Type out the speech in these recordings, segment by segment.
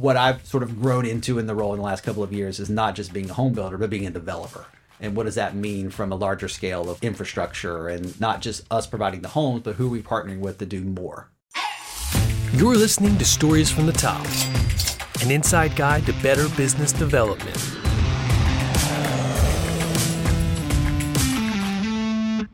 what I've sort of grown into in the role in the last couple of years is not just being a home builder, but being a developer. And what does that mean from a larger scale of infrastructure and not just us providing the homes, but who are we partnering with to do more? You're listening to Stories from the Top, an inside guide to better business development.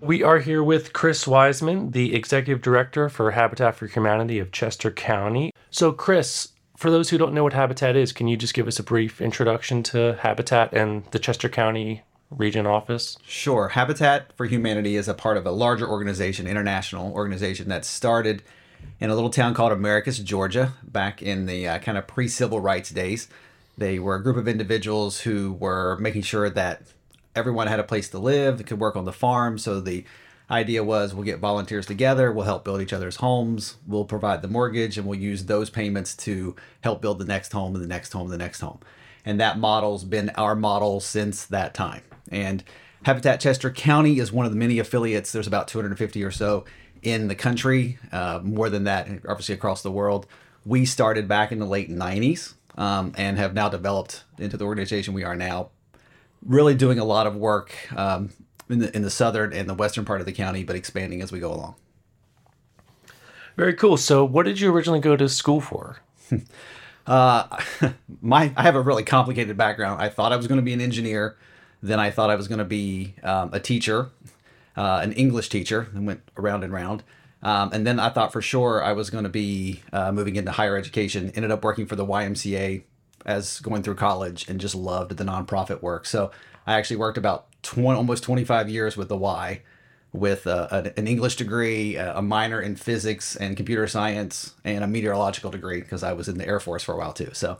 We are here with Chris Wiseman, the Executive Director for Habitat for Humanity of Chester County. So, Chris, for those who don't know what Habitat is, can you just give us a brief introduction to Habitat and the Chester County region office? Sure. Habitat for Humanity is a part of a larger organization, international organization that started in a little town called Americus, Georgia, back in the uh, kind of pre civil rights days. They were a group of individuals who were making sure that everyone had a place to live, they could work on the farm. So the idea was we'll get volunteers together, we'll help build each other's homes, we'll provide the mortgage, and we'll use those payments to help build the next home and the next home and the next home. And that model's been our model since that time. And Habitat Chester County is one of the many affiliates. There's about 250 or so in the country, uh, more than that, obviously across the world. We started back in the late 90s um, and have now developed into the organization we are now. Really doing a lot of work um, in the in the southern and the western part of the county, but expanding as we go along. Very cool. So, what did you originally go to school for? uh, my I have a really complicated background. I thought I was going to be an engineer, then I thought I was going to be um, a teacher, uh, an English teacher, and went around and round. Um, and then I thought for sure I was going to be uh, moving into higher education. Ended up working for the YMCA as going through college and just loved the nonprofit work. So I actually worked about 20, almost 25 years with the Y with uh, an English degree, a minor in physics and computer science, and a meteorological degree because I was in the Air Force for a while too. So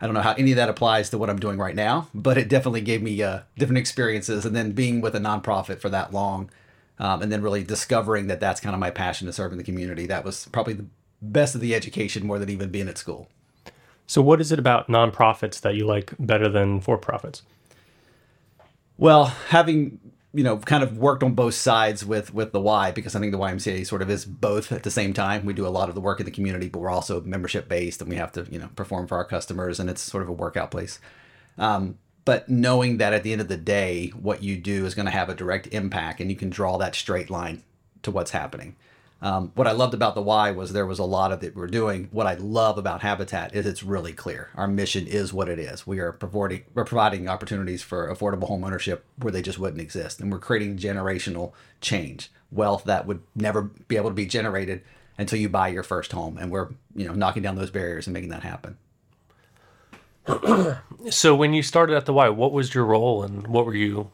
I don't know how any of that applies to what I'm doing right now, but it definitely gave me uh, different experiences. And then being with a nonprofit for that long, um, and then really discovering that that's kind of my passion to serving the community. That was probably the best of the education more than even being at school. So, what is it about nonprofits that you like better than for profits? Well, having you know kind of worked on both sides with with the Y because I think the YMCA sort of is both at the same time. We do a lot of the work in the community, but we're also membership based, and we have to you know perform for our customers, and it's sort of a workout place. Um, but knowing that at the end of the day, what you do is going to have a direct impact, and you can draw that straight line to what's happening. Um, what I loved about the Y was there was a lot of it we're doing. What I love about Habitat is it's really clear. Our mission is what it is. We are providing we're providing opportunities for affordable home ownership where they just wouldn't exist, and we're creating generational change, wealth that would never be able to be generated until you buy your first home, and we're you know knocking down those barriers and making that happen. so when you started at the Y, what was your role and what were you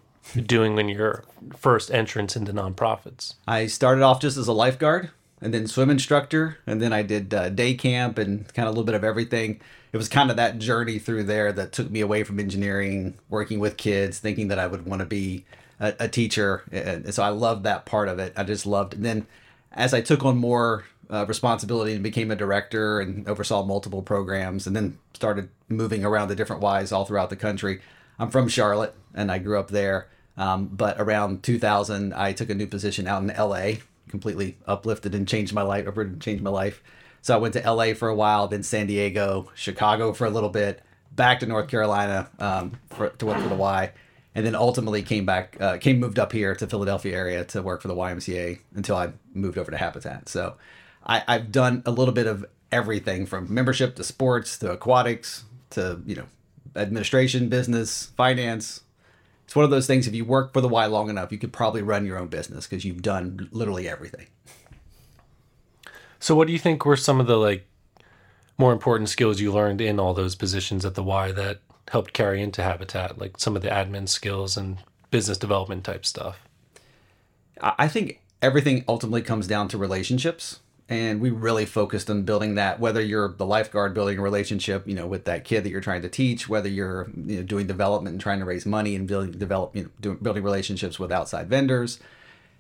doing when your first entrance into nonprofits? I started off just as a lifeguard and then swim instructor and then I did uh, day camp and kind of a little bit of everything. It was kind of that journey through there that took me away from engineering, working with kids, thinking that I would want to be a, a teacher. And so I loved that part of it. I just loved. And then as I took on more uh, responsibility and became a director and oversaw multiple programs and then started moving around the different Ys all throughout the country. I'm from Charlotte and I grew up there. Um, but around 2000, I took a new position out in LA, completely uplifted and changed my life, over changed my life. So I went to LA for a while, then San Diego, Chicago for a little bit, back to North Carolina um, for, to work for the Y, and then ultimately came back, uh, came moved up here to Philadelphia area to work for the YMCA until I moved over to Habitat. So I, I've done a little bit of everything from membership to sports to aquatics to you know administration, business, finance. It's one of those things. If you work for the Y long enough, you could probably run your own business because you've done literally everything. So, what do you think were some of the like more important skills you learned in all those positions at the Y that helped carry into Habitat, like some of the admin skills and business development type stuff? I think everything ultimately comes down to relationships and we really focused on building that whether you're the lifeguard building a relationship you know with that kid that you're trying to teach whether you're you know, doing development and trying to raise money and building develop you know, doing, building relationships with outside vendors.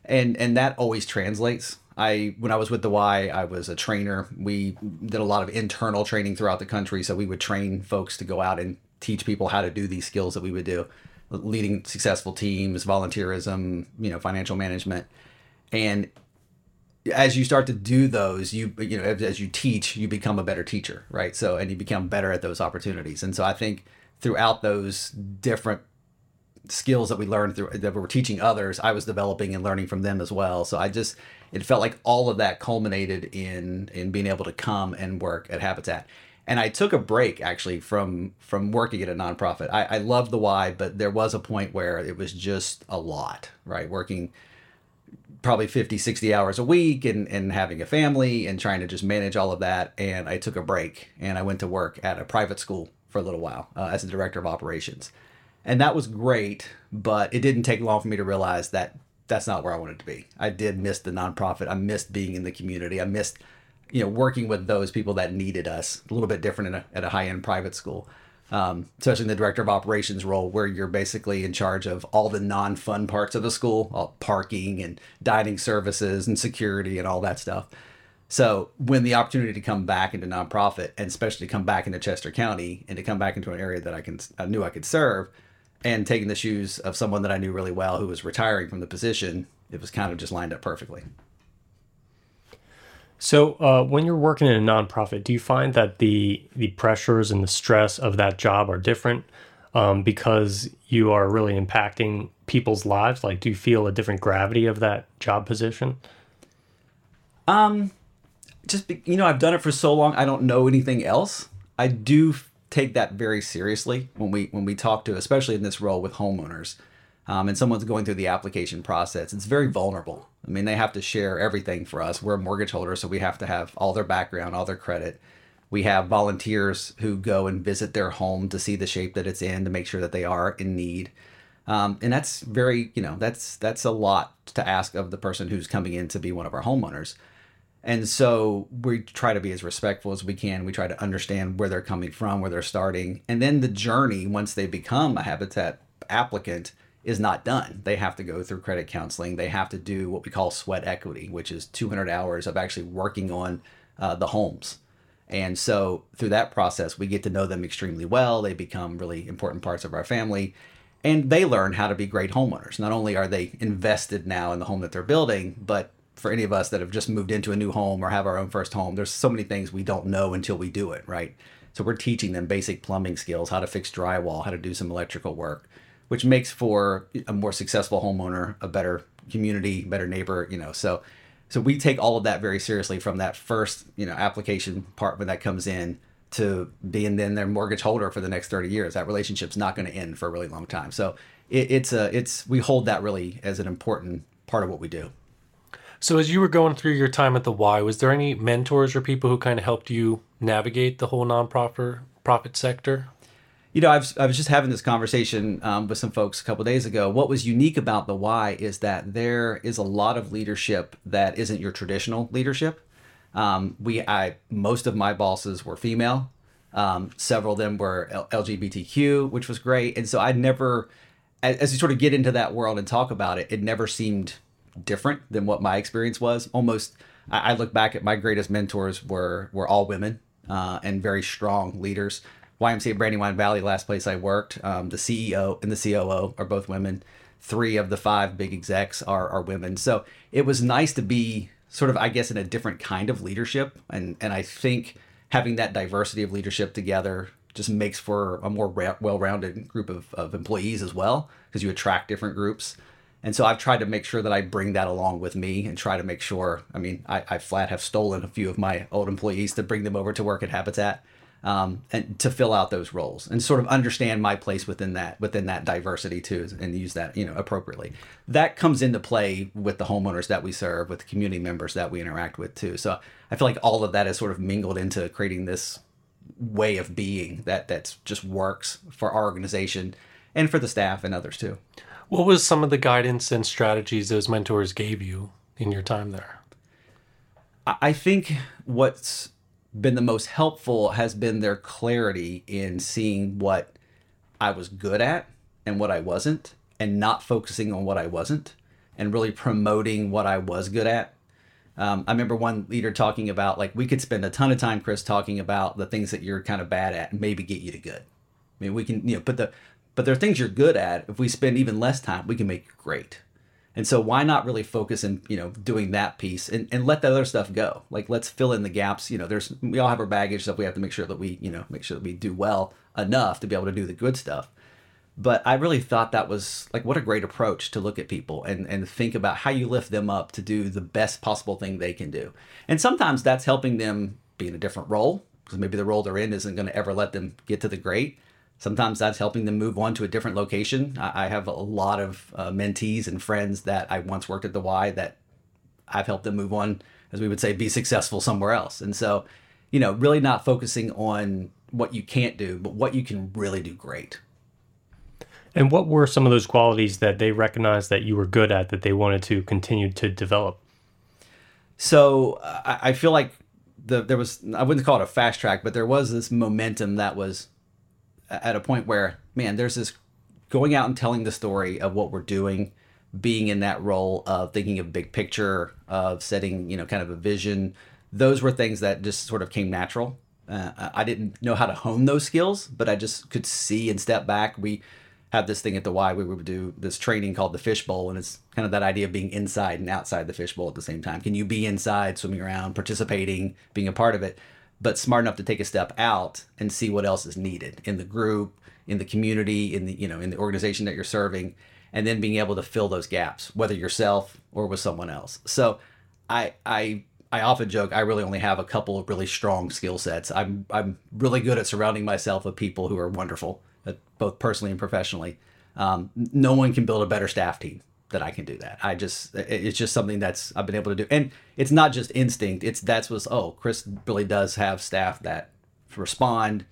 And and that always translates. I when i was with the y i was a trainer. We did a lot of internal training throughout the country so we would train folks to go out and teach people how to do these skills that we would do leading successful teams volunteerism you know financial management. And as you start to do those, you you know as, as you teach, you become a better teacher, right? So and you become better at those opportunities. And so I think throughout those different skills that we learned through that we were teaching others, I was developing and learning from them as well. So I just it felt like all of that culminated in in being able to come and work at Habitat. And I took a break actually from from working at a nonprofit. I, I love the Y, but there was a point where it was just a lot, right? Working probably 50 60 hours a week and, and having a family and trying to just manage all of that. And i took a break and i went to work at a private school for a little while uh, as a director of operations. And that was great but it didn't take long for me to realize that that's not where i wanted to be. I did miss the nonprofit. I missed being in the community. I missed you know working with those people that needed us a little bit different a, at a high-end private school um, especially in the director of operations role, where you're basically in charge of all the non fun parts of the school, all parking and dining services and security and all that stuff. So when the opportunity to come back into nonprofit, and especially to come back into Chester County, and to come back into an area that I can I knew I could serve, and taking the shoes of someone that I knew really well who was retiring from the position, it was kind of just lined up perfectly. So, uh, when you're working in a nonprofit, do you find that the the pressures and the stress of that job are different um, because you are really impacting people's lives? Like, do you feel a different gravity of that job position? Um, just be, you know, I've done it for so long, I don't know anything else. I do take that very seriously when we when we talk to, especially in this role with homeowners um, and someone's going through the application process, it's very vulnerable. I mean, they have to share everything for us. We're a mortgage holder, so we have to have all their background, all their credit. We have volunteers who go and visit their home to see the shape that it's in to make sure that they are in need. Um, and that's very, you know, that's that's a lot to ask of the person who's coming in to be one of our homeowners. And so we try to be as respectful as we can. We try to understand where they're coming from, where they're starting, and then the journey once they become a habitat applicant is not done. They have to go through credit counseling. They have to do what we call sweat equity, which is 200 hours of actually working on uh, the homes. And so through that process, we get to know them extremely well. They become really important parts of our family. And they learn how to be great homeowners. Not only are they invested now in the home that they're building, but for any of us that have just moved into a new home or have our own first home, there's so many things we don't know until we do it, right? So we're teaching them basic plumbing skills, how to fix drywall, how to do some electrical work, which makes for a more successful homeowner, a better community, better neighbor, you know. So so we take all of that very seriously from that first, you know, application part when that comes in to being then their mortgage holder for the next 30 years. That relationship's not going to end for a really long time. So it, it's a it's we hold that really as an important part of what we do. So as you were going through your time at the Y, was there any mentors or people who kind of helped you navigate the whole nonprofit profit sector? You know, I've, I was just having this conversation um, with some folks a couple days ago. What was unique about the Y is that there is a lot of leadership that isn't your traditional leadership. Um, we, I, most of my bosses were female. Um, several of them were LGBTQ, which was great. And so I never, as, as you sort of get into that world and talk about it, it never seemed different than what my experience was. Almost, I, I look back at my greatest mentors were were all women uh, and very strong leaders. YMCA Brandywine Valley, last place I worked, um, the CEO and the COO are both women. Three of the five big execs are, are women. So it was nice to be sort of, I guess, in a different kind of leadership. And, and I think having that diversity of leadership together just makes for a more ra- well-rounded group of, of employees as well, because you attract different groups. And so I've tried to make sure that I bring that along with me and try to make sure. I mean, I, I flat have stolen a few of my old employees to bring them over to work at Habitat um, and to fill out those roles and sort of understand my place within that within that diversity too and use that you know appropriately. That comes into play with the homeowners that we serve with the community members that we interact with too. So i feel like all of that is sort of mingled into creating this way of being that that just works for our organization and for the staff and others too. What was some of the guidance and strategies those mentors gave you in your time there? I think what's been the most helpful has been their clarity in seeing what I was good at and what I wasn't, and not focusing on what I wasn't, and really promoting what I was good at. Um, I remember one leader talking about like we could spend a ton of time, Chris, talking about the things that you're kind of bad at and maybe get you to good. I mean, we can you know put the but there are things you're good at. If we spend even less time, we can make you great. And so why not really focus in, you know, doing that piece and, and let that other stuff go? Like let's fill in the gaps. You know, there's we all have our baggage stuff. We have to make sure that we, you know, make sure that we do well enough to be able to do the good stuff. But I really thought that was like what a great approach to look at people and, and think about how you lift them up to do the best possible thing they can do. And sometimes that's helping them be in a different role because maybe the role they're in isn't going to ever let them get to the great Sometimes that's helping them move on to a different location. I, have a lot of uh, mentees and friends that I once worked at the Y that I've helped them move on, as we would say, be successful somewhere else. And so, you know, really not focusing on what you can't do, but what you can really do great. And what were some of those qualities that they recognized that you were good at that they wanted to continue to develop? So I, I feel like the, there was, I wouldn't call it a fast track, but there was this momentum that was at a point where, man, there's this going out and telling the story of what we're doing, being in that role of thinking of big picture, of setting, you know, kind of a vision. Those were things that just sort of came natural. Uh, I didn't know how to hone those skills, but I just could see and step back. We have this thing at the Y we would do this training called the fishbowl, and it's kind of that idea of being inside and outside the fishbowl at the same time. Can you be inside, swimming around, participating, being a part of it? But smart enough to take a step out and see what else is needed in the group, in the community, in the you know in the organization that you're serving, and then being able to fill those gaps, whether yourself or with someone else. So, I I I often joke I really only have a couple of really strong skill sets. I'm I'm really good at surrounding myself with people who are wonderful, uh, both personally and professionally. Um, no one can build a better staff team that I can do that. I just it's just something that's I've been able to do, and it's not just instinct. It's that's was oh Chris really does have staff that respond.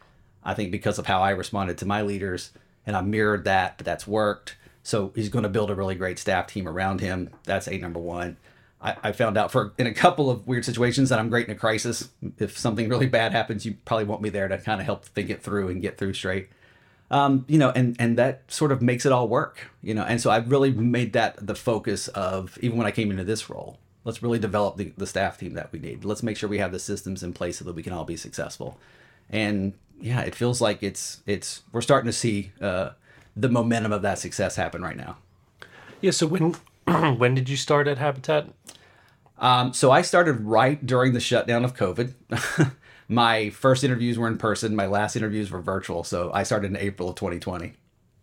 I think because of how I responded to my leaders, and I mirrored that, but that's worked. So he's going to build a really great staff team around him. That's a number one. I, I found out for in a couple of weird situations that I'm great in a crisis. If something really bad happens, you probably want me there to kind of help think it through and get through straight um, you know, and and that sort of makes it all work, you know. And so I've really made that the focus of even when I came into this role. Let's really develop the, the staff team that we need. Let's make sure we have the systems in place so that we can all be successful. And yeah, it feels like it's it's we're starting to see uh, the momentum of that success happen right now. Yeah. So when when did you start at Habitat? Um, so I started right during the shutdown of COVID. my first interviews were in person. My last interviews were virtual. So I started in April of 2020.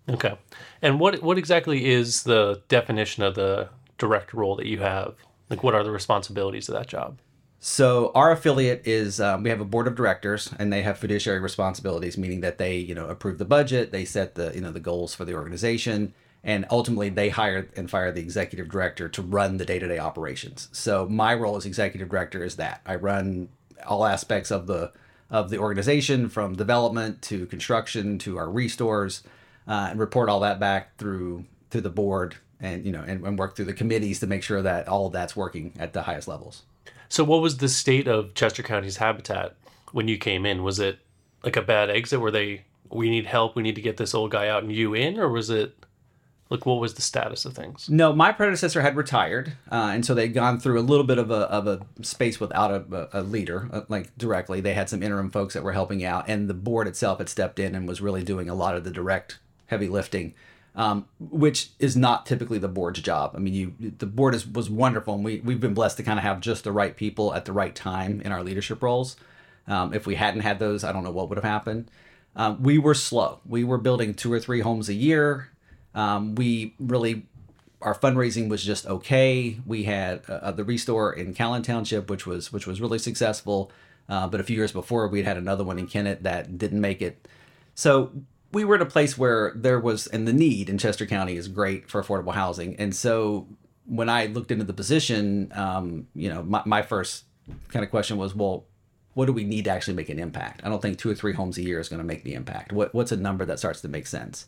Okay. And what what exactly is the definition of the director role that you have? Like, what are the responsibilities of that job? So our affiliate is um, we have a board of directors, and they have fiduciary responsibilities, meaning that they you know approve the budget, they set the you know the goals for the organization, and ultimately they hire and fire the executive director to run the day to day operations. So my role as executive director is that I run all aspects of the of the organization from development to construction to our restores uh, and report all that back through to the board and you know and, and work through the committees to make sure that all of that's working at the highest levels. So what was the state of chester county's habitat when you came in? Was it like a bad exit? Where they we need help. We need to get this old guy out and you in or was it like, what was the status of things? No, my predecessor had retired, uh, and so they'd gone through a little bit of a, of a space without a, a leader, uh, like directly. They had some interim folks that were helping out, and the board itself had stepped in and was really doing a lot of the direct heavy lifting, um, which is not typically the board's job. I mean, you the board is was wonderful, and we we've been blessed to kind of have just the right people at the right time in our leadership roles. Um, if we hadn't had those, I don't know what would have happened. Um, we were slow. We were building two or three homes a year. Um, we really our fundraising was just okay. We had uh, the restore in Caln Township, which was which was really successful. Uh, but a few years before, we'd had another one in Kennett that didn't make it. So we were at a place where there was, and the need in Chester County is great for affordable housing. And so when I looked into the position, um, you know, my, my first kind of question was, well, what do we need to actually make an impact? I don't think two or three homes a year is going to make the impact. What, what's a number that starts to make sense?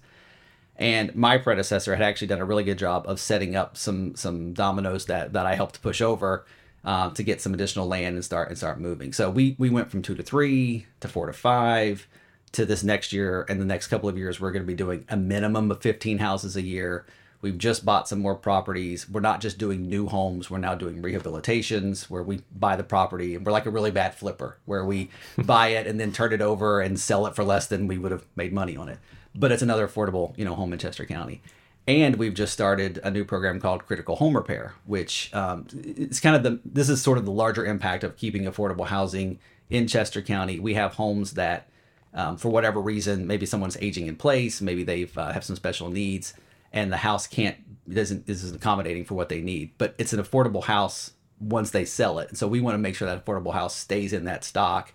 And my predecessor had actually done a really good job of setting up some some dominoes that that I helped push over uh, to get some additional land and start and start moving. So we we went from two to three to four to five to this next year and the next couple of years we're going to be doing a minimum of 15 houses a year. We've just bought some more properties. We're not just doing new homes, we're now doing rehabilitations where we buy the property and we're like a really bad flipper where we buy it and then turn it over and sell it for less than we would have made money on it but it's another affordable, you know, home in Chester County. And we've just started a new program called Critical Home Repair, which um, it's kind of the this is sort of the larger impact of keeping affordable housing in Chester County. We have homes that, um, for whatever reason, maybe someone's aging in place, maybe they've uh, have some special needs, and the house can't doesn't isn't accommodating for what they need. But it's an affordable house once they sell it, and so we want to make sure that affordable house stays in that stock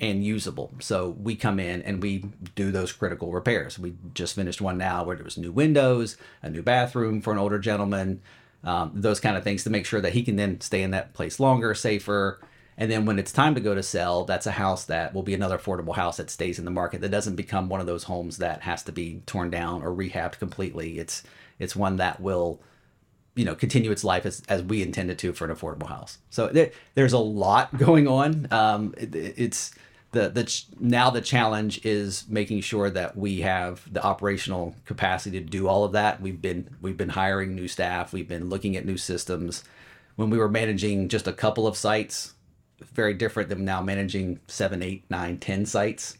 and usable. So we come in and we do those critical repairs. We just finished one now where there was new windows, a new bathroom for an older gentleman, um, those kind of things to make sure that he can then stay in that place longer, safer. And then when it's time to go to sell, that's a house that will be another affordable house that stays in the market that doesn't become one of those homes that has to be torn down or rehabbed completely. It's it's one that will you know continue its life as, as we intended to for an affordable house so there, there's a lot going on um, it, it's the the now the challenge is making sure that we have the operational capacity to do all of that we've been we've been hiring new staff we've been looking at new systems when we were managing just a couple of sites very different than now managing seven eight nine ten sites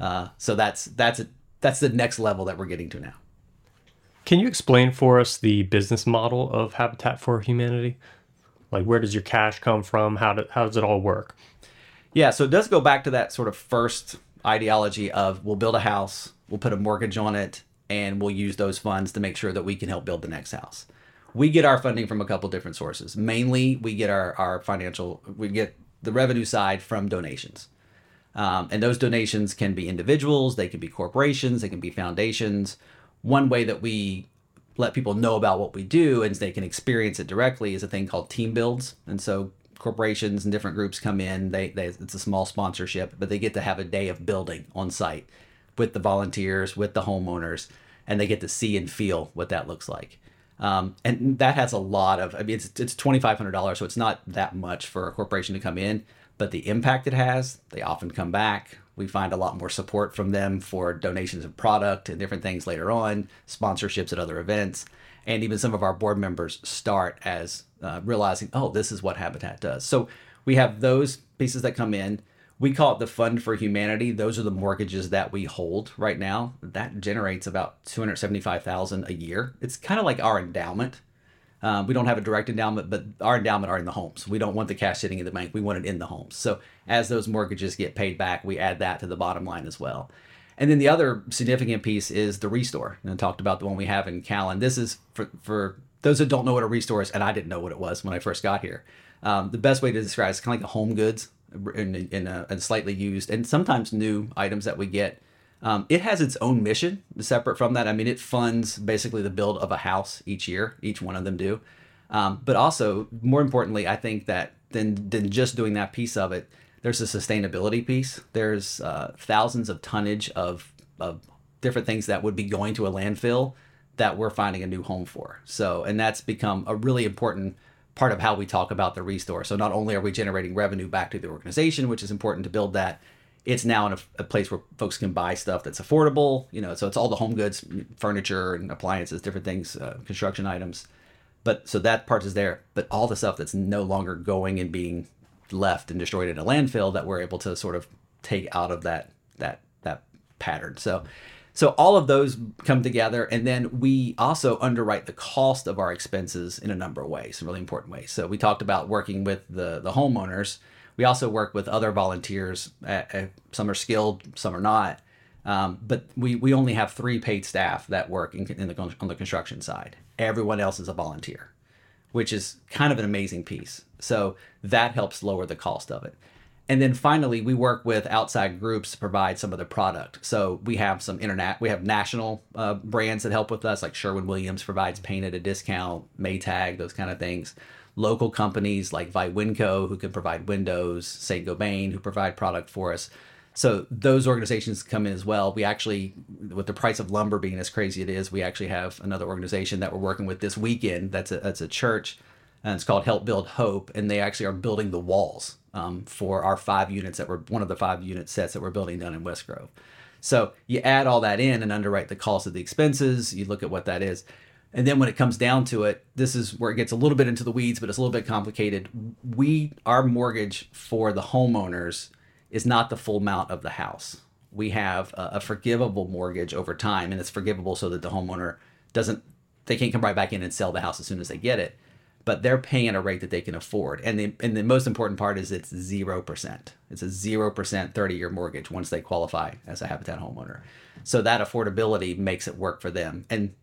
uh, so that's that's a, that's the next level that we're getting to now can you explain for us the business model of Habitat for Humanity? Like, where does your cash come from? How, do, how does it all work? Yeah, so it does go back to that sort of first ideology of we'll build a house, we'll put a mortgage on it, and we'll use those funds to make sure that we can help build the next house. We get our funding from a couple different sources. Mainly, we get our, our financial, we get the revenue side from donations. Um, and those donations can be individuals, they can be corporations, they can be foundations one way that we let people know about what we do and they can experience it directly is a thing called team builds. And so corporations and different groups come in. They, they it's a small sponsorship, but they get to have a day of building on site with the volunteers, with the homeowners, and they get to see and feel what that looks like. Um, and that has a lot of. I mean, it's it's twenty five hundred dollars, so it's not that much for a corporation to come in, but the impact it has, they often come back we find a lot more support from them for donations of product and different things later on, sponsorships at other events, and even some of our board members start as uh, realizing, oh, this is what Habitat does. So we have those pieces that come in. We call it the Fund for Humanity. Those are the mortgages that we hold right now. That generates about two hundred seventy-five thousand a year. It's kind of like our endowment um, we don't have a direct endowment, but our endowment are in the homes. We don't want the cash sitting in the bank. We want it in the homes. So as those mortgages get paid back, we add that to the bottom line as well. And then the other significant piece is the restore. And I talked about the one we have in Caln. This is for, for those that don't know what a restore is, and I didn't know what it was when I first got here. Um, the best way to describe it is kind of like a home goods in, in, in slightly used and sometimes new items that we get um, it has its own mission separate from that. I mean, it funds basically the build of a house each year. Each one of them do. Um, but also, more importantly, I think that than than just doing that piece of it, there's a sustainability piece. There's uh, thousands of tonnage of of different things that would be going to a landfill that we're finding a new home for. So, and that's become a really important part of how we talk about the restore. So, not only are we generating revenue back to the organization, which is important to build that, it's now in a, a, place where folks can buy stuff that's affordable. You know, so it's all the home goods, furniture and appliances, different things, uh, construction items. But so that part is there. But all the stuff that's no longer going and being left and destroyed in a landfill that we're able to sort of take out of that that that pattern. So so all of those come together, and then we also underwrite the cost of our expenses in a number of ways, really important ways. So we talked about working with the the homeowners we also work with other volunteers. At, at, some are skilled, some are not. Um, but we, we only have three paid staff that work in, in the, on the construction side. Everyone else is a volunteer, which is kind of an amazing piece. So that helps lower the cost of it. And then finally, we work with outside groups to provide some of the product. So we have some internet, we have national uh, brands that help with us, like Sherwin Williams provides paint at a discount, Maytag, those kind of things local companies like Viwinco who can provide windows, Saint Gobain who provide product for us. So those organizations come in as well. We actually, with the price of lumber being as crazy it is, we actually have another organization that we're working with this weekend. That's a that's a church, and it's called Help Build Hope, and they actually are building the walls um, for our five units that we're one of the five unit sets that we're building down in West Grove. So you add all that in and underwrite the cost of the expenses. You look at what that is. And then when it comes down to it, this is where it gets a little bit into the weeds, but it's a little bit complicated. We our mortgage for the homeowners is not the full amount of the house. We have a, a forgivable mortgage over time, and it's forgivable so that the homeowner doesn't they can't come right back in and sell the house as soon as they get it but they're paying at a rate that they can afford. And the and the most important part is it's zero percent. It's a zero percent thirty year mortgage once they qualify as a Habitat homeowner. So that affordability makes it work for them. And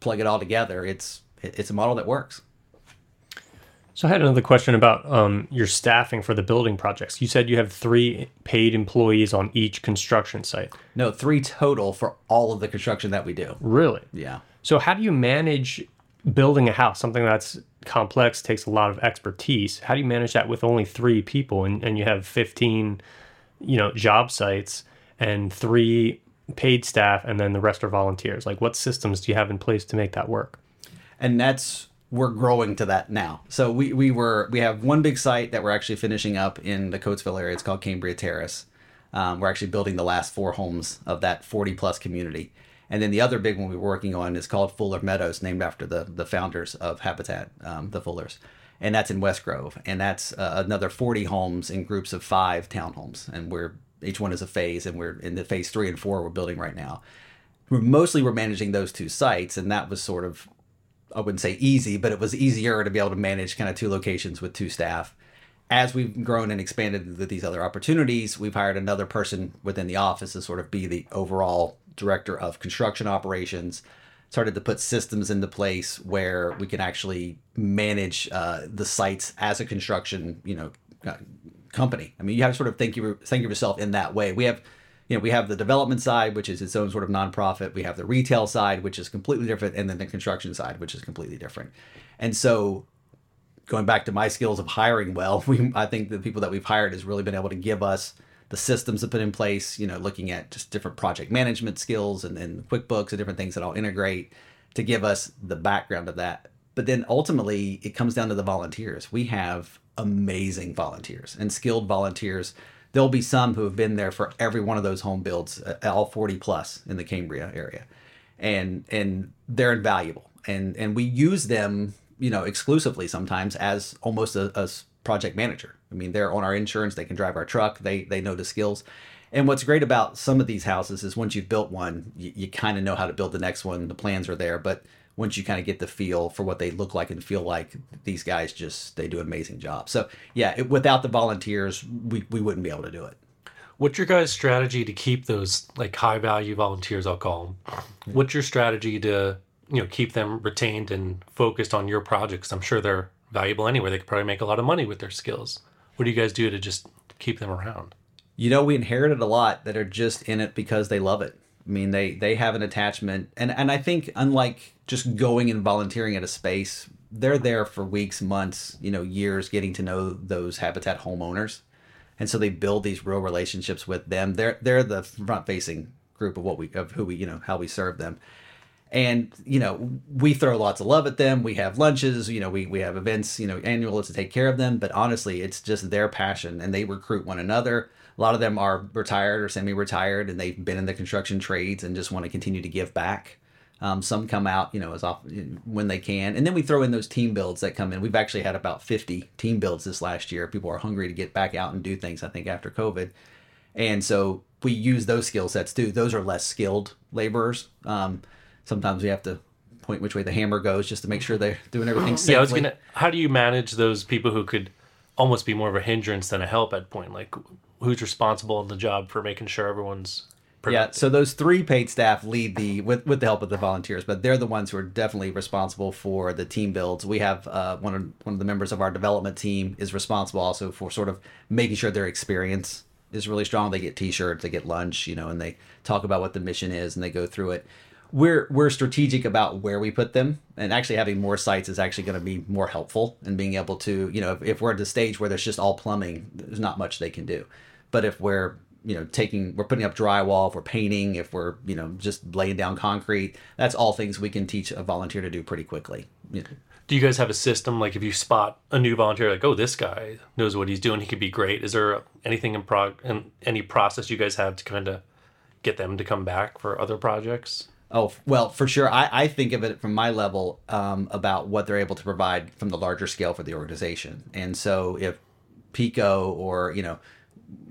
plug it all together, it's it's a model that works. So I had another question about um, your staffing for the building projects. You said you have three paid employees on each construction site. No, three total for all of the construction that we do. Really? Yeah. So how do you manage building a house, something that's complex, takes a lot of expertise? How do you manage that with only three people and, and you have 15, you know, job sites and three paid staff and then the rest are volunteers? Like what systems do you have in place to make that work? And that's we're growing to that now. So we, we were we have one big site that we're actually finishing up in the Coatesville area. It's called Cambria Terrace. Um, we're actually building the last four homes of that 40 plus community. And then the other big one we're working on is called Fuller Meadows, named after the the founders of Habitat, um, the Fullers, and that's in West Grove, and that's uh, another 40 homes in groups of five townhomes, and we're each one is a phase, and we're in the phase three and four we're building right now. We're mostly we're managing those two sites, and that was sort of I wouldn't say easy, but it was easier to be able to manage kind of two locations with two staff. As we've grown and expanded with these other opportunities, we've hired another person within the office to sort of be the overall director of construction operations. Started to put systems into place where we can actually manage uh, the sites as a construction, you know, uh, company. I mean, you have to sort of think you think of yourself in that way. We have you know, we have the development side, which is its own sort of nonprofit. We have the retail side, which is completely different, and then the construction side, which is completely different. And so, going back to my skills of hiring well, we I think the people that we've hired has really been able to give us the systems to put in place. You know, looking at just different project management skills and, and QuickBooks and different things that I'll integrate to give us the background of that. But then ultimately, it comes down to the volunteers. We have amazing volunteers and skilled volunteers there'll be some who have been there for every one of those home builds, uh, all 40 plus in the Cambria area, and and they're invaluable. And and we use them, you know, exclusively sometimes as almost a, a project manager. I mean, they're on our insurance. They can drive our truck. They they know the skills. And what's great about some of these houses is once you've built one, you, you kind of know how to build the next one. The plans are there, but once you kind of get the feel for what they look like and feel like these guys just they do an amazing job. So yeah it, without the volunteers we, we wouldn't be able to do it. What's your guys strategy to keep those like high value volunteers i'll call them what's your strategy to you know keep them retained and focused on your projects? I'm sure they're valuable anyway. They could probably make a lot of money with their skills. What do you guys do to just keep them around? You know we inherited a lot that are just in it because they love it I mean, they they have an attachment, and and I think unlike just going and volunteering at a space, they're there for weeks, months, you know, years, getting to know those habitat homeowners, and so they build these real relationships with them. They're they're the front facing group of what we of who we you know how we serve them, and you know we throw lots of love at them. We have lunches, you know, we we have events, you know, annual to take care of them. But honestly, it's just their passion, and they recruit one another a lot of them are retired or semi-retired and they've been in the construction trades and just want to continue to give back. Um, some come out you know as often when they can. And then we throw in those team builds that come in. We've actually had about 50 team builds this last year. People are hungry to get back out and do things i think after covid. And so we use those skill sets too. Those are less skilled laborers. Um, sometimes we have to point which way the hammer goes just to make sure they're doing everything safely. yeah i was gonna how do you manage those people who could almost be more of a hindrance than a help at point? Like who's responsible in the job for making sure everyone's yeah so those three paid staff lead the with, with the help of the volunteers but they're the ones who are definitely responsible for the team builds. We have uh, one of one of the members of our development team is responsible also for sort of making sure their experience is really strong. They get t-shirts they get lunch you know and they talk about what the mission is and they go through it we're we're strategic about where we put them and actually having more sites is actually going to be more helpful and being able to you know if, if we're at the stage where there's just all plumbing there's not much they can do but if we're you know taking we're putting up drywall if we're painting if we're you know just laying down concrete that's all things we can teach a volunteer to do pretty quickly you know. do you guys have a system like if you spot a new volunteer like oh this guy knows what he's doing he could be great is there anything in prog in any process you guys have to kind of get them to come back for other projects Oh well, for sure. I, I think of it from my level um, about what they're able to provide from the larger scale for the organization. And so if PECO or you know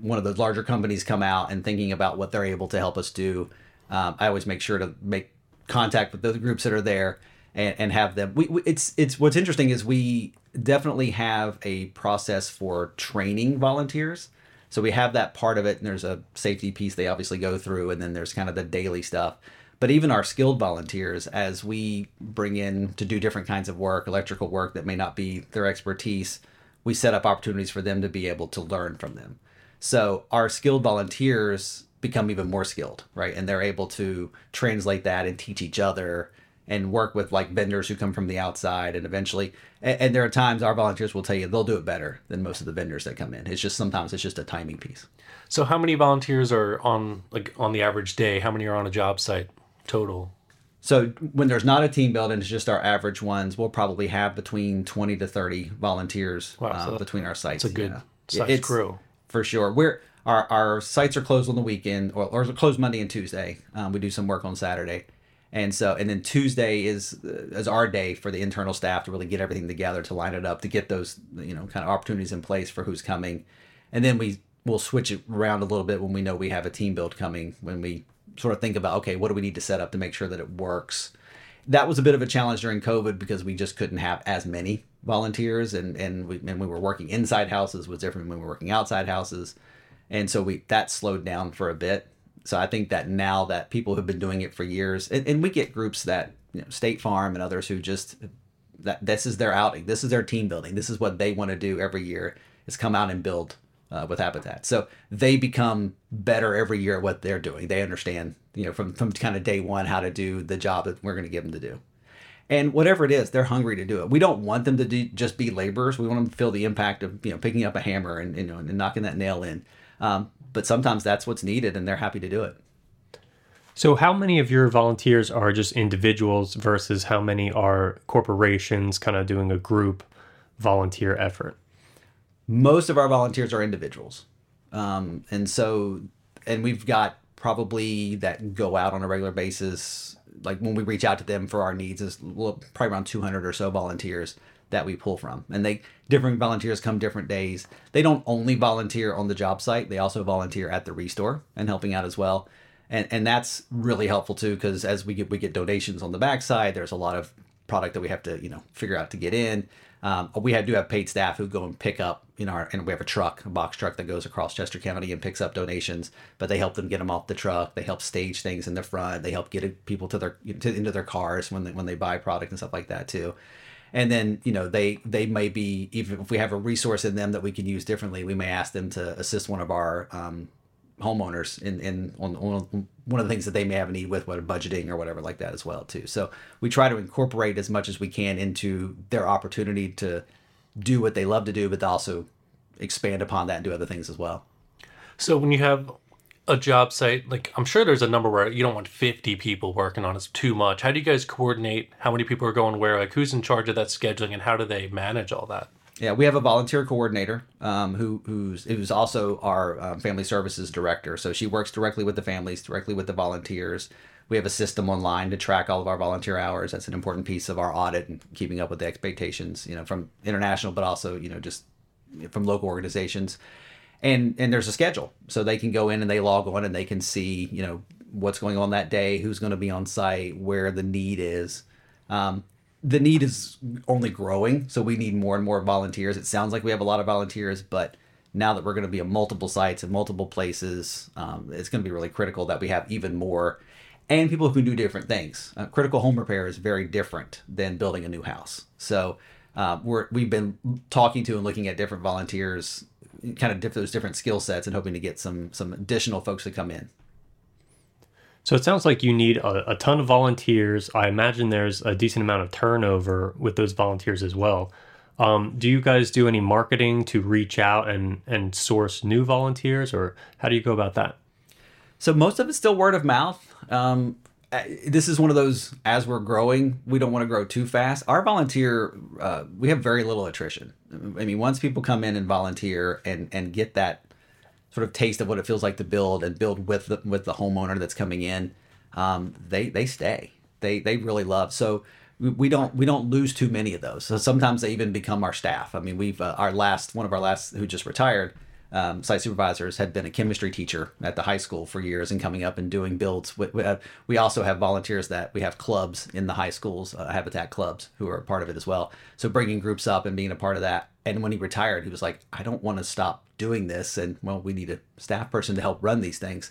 one of the larger companies come out and thinking about what they're able to help us do, um, I always make sure to make contact with those groups that are there and, and have them. We, we it's it's what's interesting is we definitely have a process for training volunteers. So we have that part of it, and there's a safety piece they obviously go through, and then there's kind of the daily stuff. But even our skilled volunteers, as we bring in to do different kinds of work, electrical work that may not be their expertise, we set up opportunities for them to be able to learn from them. So our skilled volunteers become even more skilled, right? And they're able to translate that and teach each other and work with like vendors who come from the outside and eventually and, and, there are times our volunteers will tell you they'll do it better than most of the vendors that come in it's just sometimes it's just a timing piece so how many volunteers are on like on the average day how many are on a job site total. So when there's not a team building it's just our average ones we'll probably have between 20 to 30 volunteers wow, uh, so between our sites it's a good yeah. size it's, crew. For sure. We're our, our sites are closed on the weekend or, or closed monday and tuesday. Um, we do some work on saturday. And so, and then Tuesday is uh, is our day for the internal staff to really get everything together, to line it up, to get those you know kind of opportunities in place for who's coming, and then we will switch it around a little bit when we know we have a team build coming. When we sort of think about okay, what do we need to set up to make sure that it works. That was a bit of a challenge during COVID because we just couldn't have as many volunteers, and and we, and we were working inside houses was different when we were working outside houses, and so we that slowed down for a bit so I think that now that people have been doing it for years, and, and we get groups that you know, State Farm and others who just that this is their outing, this is their team building, this is what they want to do every year is come out and build uh, with Habitat. So they become better every year at what they're doing. They understand, you know, from from kind of day one how to do the job that we're going to give them to do. And whatever it is, they're hungry to do it. We don't want them to do, just be laborers. We want them to feel the impact of you know picking up a hammer and you know and knocking that nail in. Um, but sometimes that's what's needed and they're happy to do it. So, how many of your volunteers are just individuals versus how many are corporations kind of doing a group volunteer effort? Most of our volunteers are individuals. Um, and so, and we've got probably that go out on a regular basis. Like when we reach out to them for our needs, is probably around 200 or so volunteers that we pull from. And they different volunteers come different days. They don't only volunteer on the job site; they also volunteer at the restore and helping out as well. And and that's really helpful too because as we get we get donations on the backside, there's a lot of product that we have to you know figure out to get in. Um, we have, do have paid staff who go and pick up in our and we have a truck, a box truck that goes across Chester County and picks up donations. But they help them get them off the truck. They help stage things in the front. They help get people to their to, into their cars when they when they buy product and stuff like that too and then you know they they may be even if we have a resource in them that we can use differently we may ask them to assist one of our um, homeowners in in on, on, one of the things that they may have a need with what budgeting or whatever like that as well too. So we try to incorporate as much as we can into their opportunity to do what they love to do but also expand upon that and do other things as well. So when you have a job site like i'm sure there's a number where you don't want 50 people working on it's too much. How do you guys coordinate? How many people are going where? Like who's in charge of that scheduling and how do they manage all that yeah we have a volunteer coordinator um, who who's who's also our um, family services director. So she works directly with the families directly with the volunteers. We have a system online to track all of our volunteer hours. That's an important piece of our audit and keeping up with the expectations you know from international but also you know just from local organizations. And and there's a schedule. So they can go in and they log on and they can see you know what's going on that day who's going to be on site where the need is. Um, the need is only growing so we need more and more volunteers. It sounds like we have a lot of volunteers but now that we're going to be at multiple sites and multiple places um, it's going to be really critical that we have even more and people who can do different things. Uh, critical home repair is very different than building a new house. So uh, we're, we've been talking to and looking at different volunteers kind of those different skill sets and hoping to get some some additional folks to come in. So it sounds like you need a, a, ton of volunteers. I imagine there's a decent amount of turnover with those volunteers as well. Um, do you guys do any marketing to reach out and and source new volunteers, or how do you go about that? So most of it's still word of mouth. Um, this is one of those as we're growing we don't want to grow too fast our volunteer uh, we have very little attrition i mean once people come in and volunteer and and get that sort of taste of what it feels like to build and build with the with the homeowner that's coming in um, they they stay. They they really love. So we don't we don't lose too many of those. So sometimes they even become our staff. I mean we've uh, our last one of our last who just retired um, site supervisors had been a chemistry teacher at the high school for years and coming up and doing builds. We, we, have, we also have volunteers that we have clubs in the high schools, uh, habitat clubs, who are a part of it as well. So bringing groups up and being a part of that. And when he retired, he was like, I don't want to stop doing this. And well, we need a staff person to help run these things.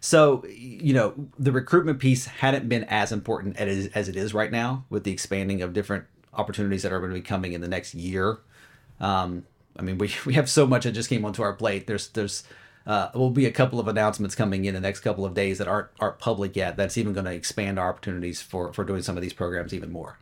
So, you know, the recruitment piece hadn't been as important as, as it is right now with the expanding of different opportunities that are going to be coming in the next year. Um, I mean, we, we have so much that just came onto our plate. There's there's uh, will be a couple of announcements coming in the next couple of days that aren't aren't public yet. That's even going to expand our opportunities for for doing some of these programs even more.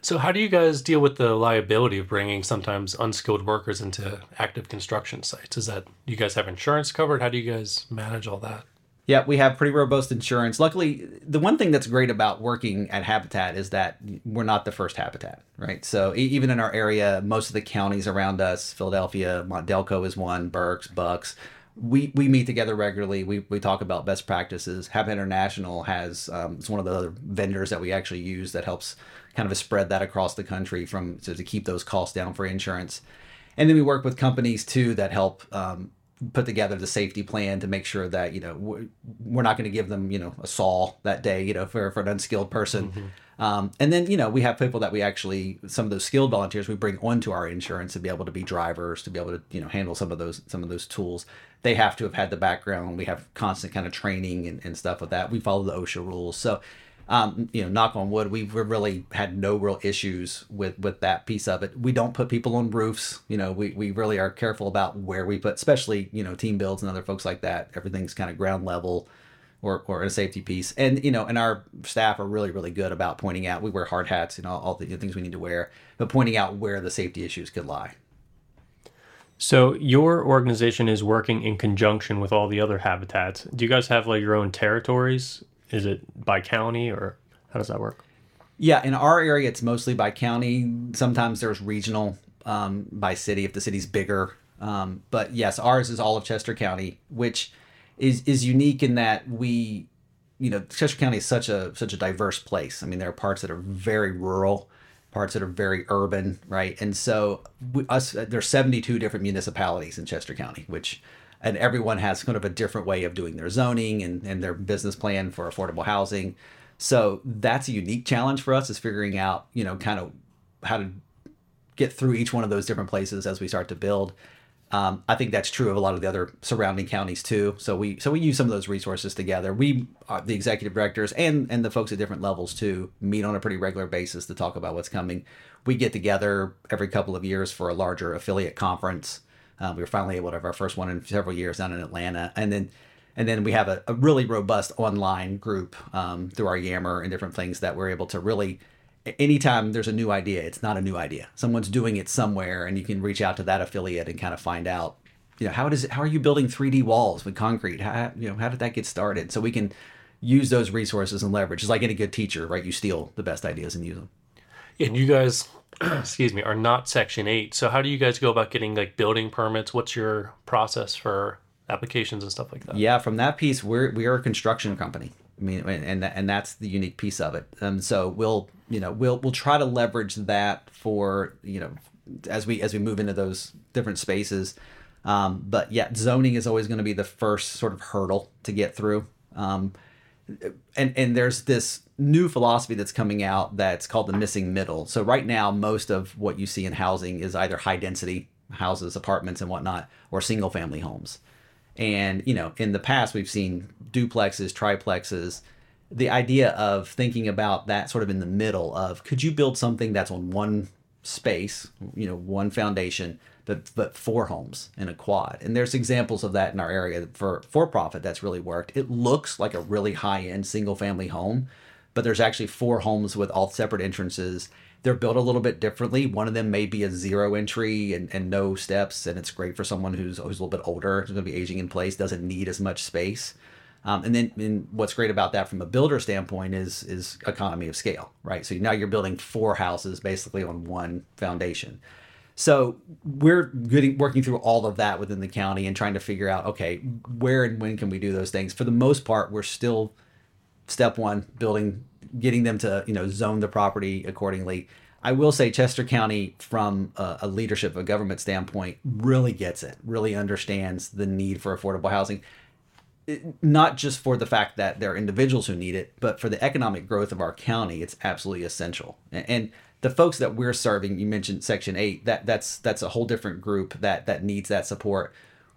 So, how do you guys deal with the liability of bringing sometimes unskilled workers into active construction sites? Is that you guys have insurance covered? How do you guys manage all that? Yeah, we have pretty robust insurance. Luckily, the one thing that's great about working at Habitat is that we're not the first Habitat, right? So even in our area, most of the counties around us, Philadelphia, Delco is one, Berks, Bucks, we, we meet together regularly. We, we talk about best practices. Habitat International has um, it's one of the other vendors that we actually use that helps kind of spread that across the country from so to keep those costs down for insurance. And then we work with companies too that help um, put together the safety plan to make sure that you know we're not going to give them you know a saw that day you know for, for an unskilled person. Mm-hmm. um, and then you know we have people that we actually some of those skilled volunteers we bring onto our insurance to be able to be drivers to be able to you know handle some of those some of those tools. They have to have had the background. We have constant kind of training and, and stuff with that. We follow the osha rules. So um, you know, knock on wood, we've really had no real issues with with that piece of it. We don't put people on roofs. You know, we, we really are careful about where we put, especially you know, team builds and other folks like that. Everything's kind of ground level. Or, or a safety piece and you know and our staff are really really good about pointing out we wear hard hats and all, all the things we need to wear but pointing out where the safety issues could lie so your organization is working in conjunction with all the other habitats. Do you guys have like your own territories is it by county or how does that work? Yeah, in our area, it's mostly by county. Sometimes there's regional um, by city if the city's bigger. Um, but yes, ours is all of Chester County, which is is unique in that we, you know, Chester County is such a such a diverse place. I mean, there are parts that are very rural, parts that are very urban, right? And so we, us, there's 72 different municipalities in Chester County, which and everyone has kind of a different way of doing their zoning and, and their business plan for affordable housing. So that's a unique challenge for us is figuring out, you know, kind of how to get through each one of those different places as we start to build. Um, I think that's true of a lot of the other surrounding counties too. So we so we use some of those resources together. We uh, the executive directors and and the folks at different levels too meet on a pretty regular basis to talk about what's coming. We get together every couple of years for a larger affiliate conference uh, we were finally able to have our first one in several years down in Atlanta, and then and then we have a, a really robust online group um, through our Yammer and different things that we're able to really. Anytime there's a new idea, it's not a new idea. Someone's doing it somewhere, and you can reach out to that affiliate and kind of find out, you know, how does how are you building 3D walls with concrete? How you know how did that get started? So we can use those resources and leverage. It's like any good teacher, right? You steal the best ideas and use them. And you guys excuse me, are not Section 8. So how do you guys go about getting like building permits? What's your process for applications and stuff like that? Yeah, from that piece, we're we are a construction company. I mean, and and that's the unique piece of it. And so we'll you know we'll we'll try to leverage that for you know as we as we move into those different spaces. Um, but yeah, zoning is always going to be the first sort of hurdle to get through. Um, and and there's this new philosophy that's coming out that's called the missing middle. So right now, most of what you see in housing is either high density houses, apartments, and whatnot, or single family homes. And you know, in the past, we've seen duplexes, triplexes. The idea of thinking about that sort of in the middle of could you build something that's on one space, you know, one foundation but but four homes in a quad. And there's examples of that in our area for for profit that's really worked. It looks like a really high end single family home, but there's actually four homes with all separate entrances. They're built a little bit differently. One of them may be a zero entry and, and no steps, and it's great for someone who's, who's a little bit older, who's going to be aging in place, doesn't need as much space. Um, and then and what's great about that from a builder standpoint is is economy of scale, right? So now you're building four houses basically on one foundation. So we're getting, working through all of that within the county and trying to figure out, okay, where and when can we do those things? For the most part, we're still step one, building, getting them to, you know, zone the property accordingly. I will say Chester County, from a, a leadership, a government standpoint, really gets it, really understands the need for affordable housing. Not just for the fact that there are individuals who need it, but for the economic growth of our county, it's absolutely essential. And, the folks that we're serving, you mentioned Section Eight, that that's that's a whole different group that that needs that support.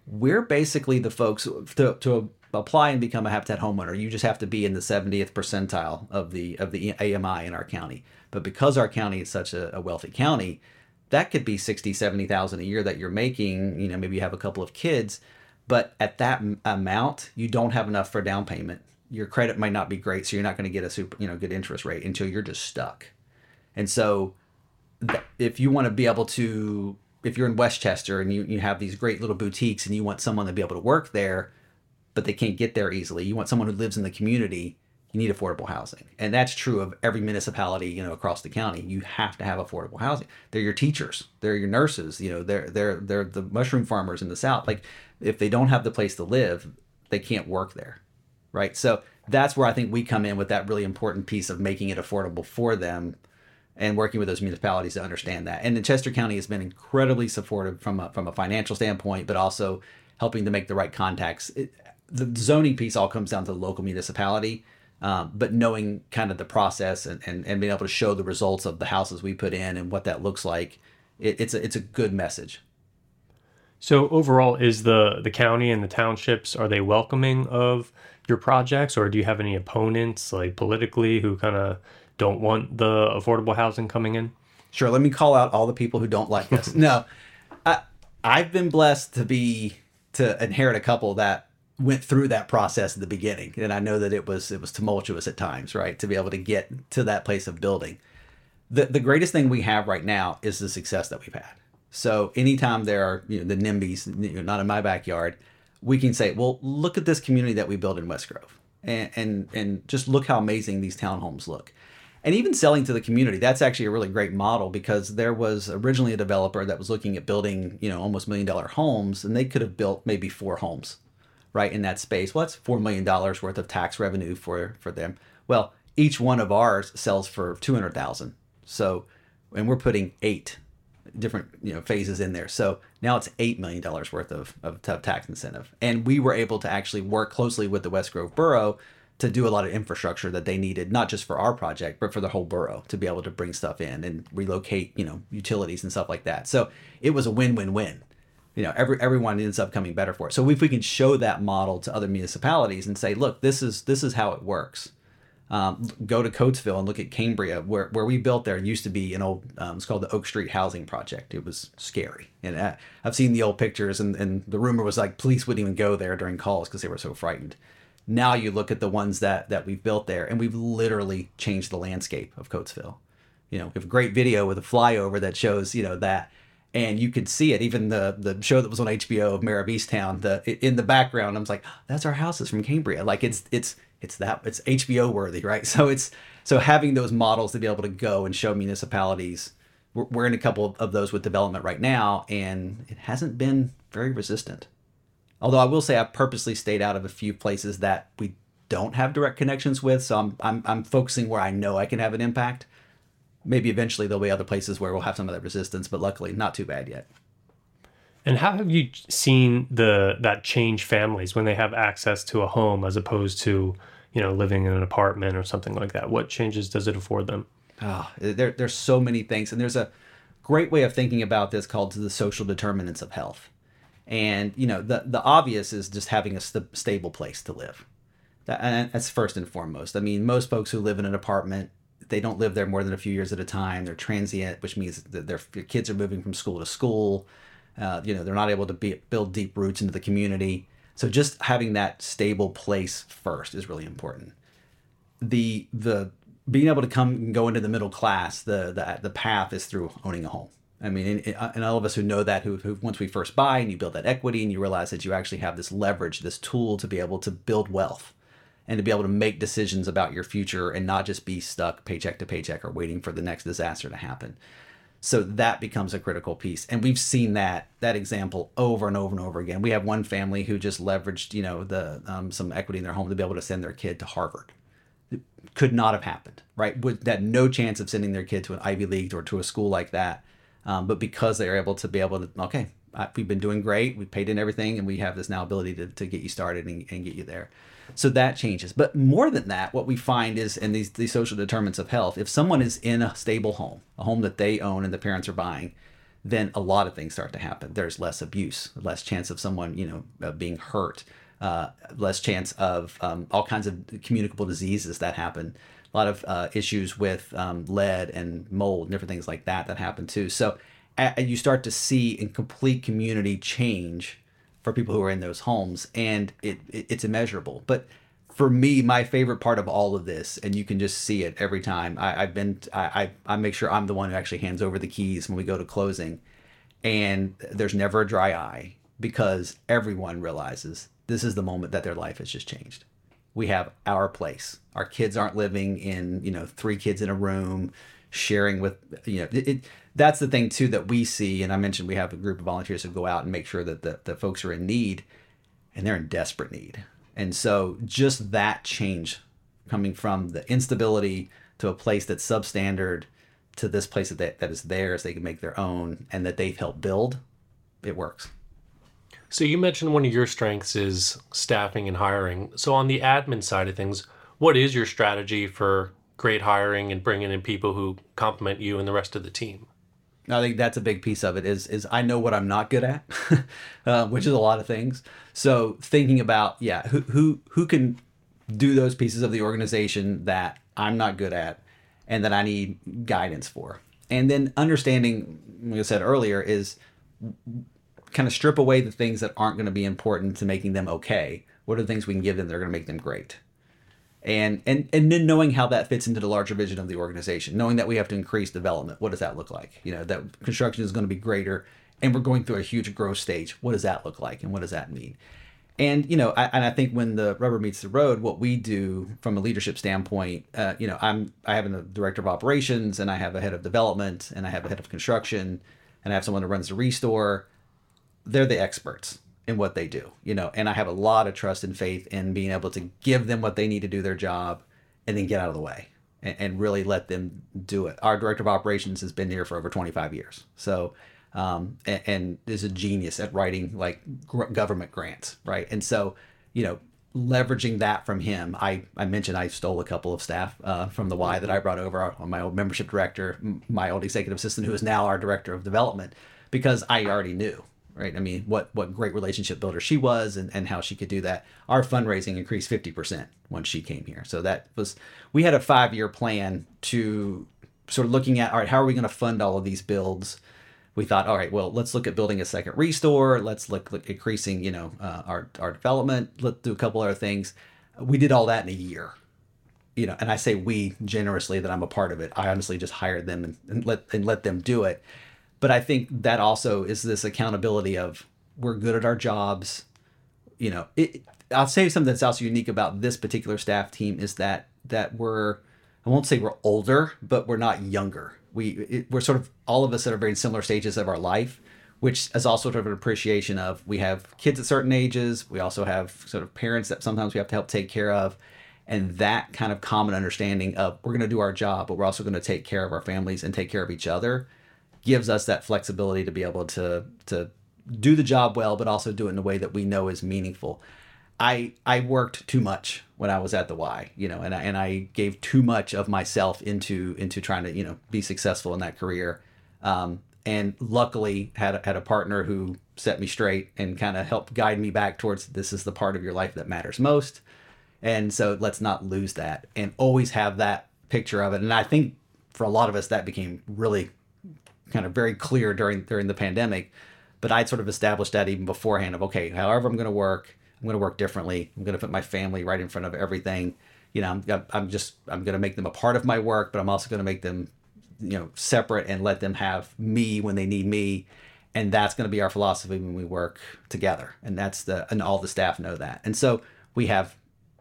We're basically the folks to, to apply and become a Habitat homeowner. You just have to be in the 70th percentile of the of the AMI in our county. But because our county is such a, a wealthy county, that could be 60, 70,000 a year that you're making, you know, maybe you have a couple of kids, but at that amount, you don't have enough for down payment. Your credit might not be great, so you're not going to get a super, you know, good interest rate until you're just stuck. And so if you want to be able to if you're in West Chester and you, you have these great little boutiques and you want someone to be able to work there, but they can't get there easily. You want someone who lives in the community, you need affordable housing. And that's true of every municipality, you know, across the county. You have to have affordable housing. They're your teachers, they're your nurses, you know, they're they're they're the mushroom farmers in the south. Like if they don't have the place to live, they can't work there. Right? So that's where I think we come in with that really important piece of making it affordable for them and working with those municipalities to understand that. And Chester County has been incredibly supportive from a, from a financial standpoint, but also helping to make the right contacts. It, the zoning piece all comes down to the local municipality, um, but knowing kind of the process and, and, and being able to show the results of the houses we put in and what that looks like, it, it's a, it's a good message. So overall, is the the county and the townships are they welcoming of your projects, or do you have any opponents like politically who kind of don't want the affordable housing coming in? Sure, let me call out all the people who don't like this. no, I, I've been blessed to be to inherit a couple that went through that process at the beginning, and I know that it was it was tumultuous at times, right? To be able to get to that place of building. The the greatest thing we have right now is the success that we've had. So anytime there are you know the NIMBYs, you know, not in my backyard, we can say, well, look at this community that we built in West Grove, and and and just look how amazing these townhomes look and even selling to the community that's actually a really great model because there was originally a developer that was looking at building you know almost million dollar homes and they could have built maybe four homes right in that space. Well that's four million dollars worth of tax revenue for for them. Well each one of ours sells for 200000 so and we're putting eight different you know phases in there. So now it's eight million dollars worth of, of tax incentive. And we were able to actually work closely with the west grove borough to do a lot of infrastructure that they needed, not just for our project, but for the whole borough to be able to bring stuff in and relocate, you know, utilities and stuff like that. So it was a win-win-win. You know, every everyone ends up coming better for it. So if we can show that model to other municipalities and say, look, this is this is how it works. Um, go to Coatesville and look at Cambria, where where we built there used to be an old. Um, it's called the Oak Street Housing Project. It was scary, and I, I've seen the old pictures, and, and the rumor was like police wouldn't even go there during calls because they were so frightened now you look at the ones that that we've built there and we've literally changed the landscape of coatesville. You know we have a great video with a flyover that shows you know that and you could see it. Even the the show that was on hbo of Mare of Easttown the in the background i was like that's our houses from cambria. Like it's it's it's that it's hbo worthy right? So it's so having those models to be able to go and show municipalities we're, we're in a couple of those with development right now and it hasn't been very resistant Although I will say I've purposely stayed out of a few places that we don't have direct connections with, so I'm I'm, I'm focusing where I know I can have an impact. Maybe eventually there'll be other places where we'll have some of that resistance, but luckily not too bad yet. And how have you seen the that change families when they have access to a home as opposed to you know living in an apartment or something like that? What changes does it afford them? Oh, there, there's so many things, and there's a great way of thinking about this called the social determinants of health. And you know, the the obvious is just having a st- stable place to live. That, that's first and foremost. I mean, most folks who live in an apartment, they don't live there more than a few years at a time. They're transient, which means that their, their kids are moving from school to school. Uh, you know, they're not able to be, build deep roots into the community. So just having that stable place first is really important. The the being able to come and go into the middle class, the the the path is through owning a home. I mean, and, and all of us who know that, who, who once we first buy and you build that equity and you realize that you actually have this leverage, this tool to be able to build wealth and to be able to make decisions about your future and not just be stuck paycheck to paycheck or waiting for the next disaster to happen. So that becomes a critical piece. And we've seen that that example over and over and over again. We have one family who just leveraged, you know, the um, some equity in their home to be able to send their kid to Harvard. It could not have happened, right? Would that no chance of sending their kid to an Ivy League or to a school like that, um, but because they are able to be able to, okay, we've been doing great, we paid in everything, and we have this now ability to, to get you started and, and get you there. So that changes. But more than that, what we find is in these these social determinants of health, if someone is in a stable home, a home that they own and the parents are buying, then a lot of things start to happen. There's less abuse, less chance of someone, you know, uh, being hurt, uh, less chance of um, all kinds of communicable diseases that happen. A lot of uh, issues with um, lead and mold and different things like that that happen too. So you start to see in complete community change for people who are in those homes, and it, it it's immeasurable. But for me, my favorite part of all of this, and you can just see it every time. I, have been, I, I, I make sure I'm the one who actually hands over the keys when we go to closing, and there's never a dry eye because everyone realizes this is the moment that their life has just changed. We have our place. Our kids aren't living in, you know, three kids in a room, sharing with, you know, it, it that's the thing too that we see. And I mentioned we have a group of volunteers who go out and make sure that the, the folks are in need, and they're in desperate need and so just that change coming from the instability to a place that's substandard to this place that, that is theirs, they can make their own, and that they've helped build, it works. So you mentioned one of your strengths is staffing and hiring. So on the admin side of things, what is your strategy for great hiring and bringing in people who complement you and the rest of the team? I think that's a big piece of it. Is is I know what I'm not good at, uh, which is a lot of things. So thinking about yeah, who who who can do those pieces of the organization that I'm not good at, and that I need guidance for, and then understanding, like I said earlier, is kind of strip away the things that aren't going to be important to making them okay. What are the things we can give them that are going to make them great? and and and then knowing how that fits into the larger vision of the organization knowing that we have to increase development what does that look like you know that construction is going to be greater and we're going through a huge growth stage what does that look like and what does that mean and you know I, and i think when the rubber meets the road what we do from a leadership standpoint uh, you know i'm i have a director of operations and i have a head of development and i have a head of construction and i have someone who runs the restore they're the experts in what they do, you know, and I have a lot of trust and faith in being able to give them what they need to do their job and then get out of the way and, and really let them do it. Our director of operations has been here for over 25 years. So, um, and, and is a genius at writing like gr- government grants, right? And so, you know, leveraging that from him, I, I mentioned I stole a couple of staff uh, from the Y that I brought over on my old membership director, my old executive assistant, who is now our director of development, because I already knew, right? I mean, what what great relationship builder she was, and and how she could do that. Our fundraising increased fifty percent when she came here. So that was we had a five year plan to sort of looking at all right, how are we going to fund all of these builds? We thought, all right, well, let's look at building a second restore. Let's look, look increasing, you know, uh, our our development. Let's do a couple other things. We did all that in a year you know, and I say we generously that I'm a part of it. I honestly just hired them and, and, let and let them do it. But I think that also is this accountability of we're good at our jobs. You know, it, I'll say something that's also unique about this particular staff team is that that we're I won't say we're older, but we're not younger. We it, we're sort of all of us at a very similar stages of our life, which is also sort of an appreciation of we have kids at certain ages. We also have sort of parents that sometimes we have to help take care of, and that kind of common understanding of we're going to do our job, but we're also going to take care of our families and take care of each other gives us that flexibility to be able to to do the job well, but also do it in a way that we know is meaningful. I I worked too much when I was at the Y, you know, and I, and I gave too much of myself into into trying to you know be successful in that career. Um, and luckily had had a partner who set me straight and kind of helped guide me back towards this is the part of your life that matters most. And so let's not lose that and always have that picture of it. And I think for a lot of us that became really kind of very clear during during the pandemic. But I'd sort of established that even beforehand of okay, however I'm going to work, I'm going to work differently. I'm going to put my family right in front of everything. You know, I'm, I'm just I'm going to make them a part of my work, but I'm also going to make them, you know, separate and let them have me when they need me. And that's going to be our philosophy when we work together. And that's the and all the staff know that. And so we have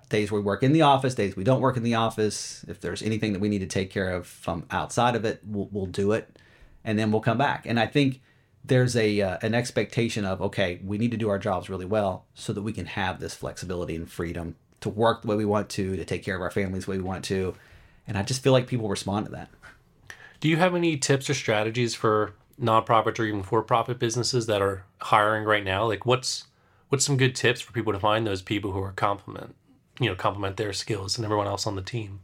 days we work in the office, days we don't work in the office. If there's anything that we need to take care of from outside of it, we'll, we'll do it and then we'll come back. And I think there's a uh, an expectation of okay, we need to do our jobs really well so that we can have this flexibility and freedom to work the way we want to, to take care of our families the way we want to. And I just feel like people respond to that. Do you have any tips or strategies for nonprofits or even for-profit businesses that are hiring right now? Like what's what's some good tips for people to find those people who are complement, you know, complement their skills and everyone else on the team?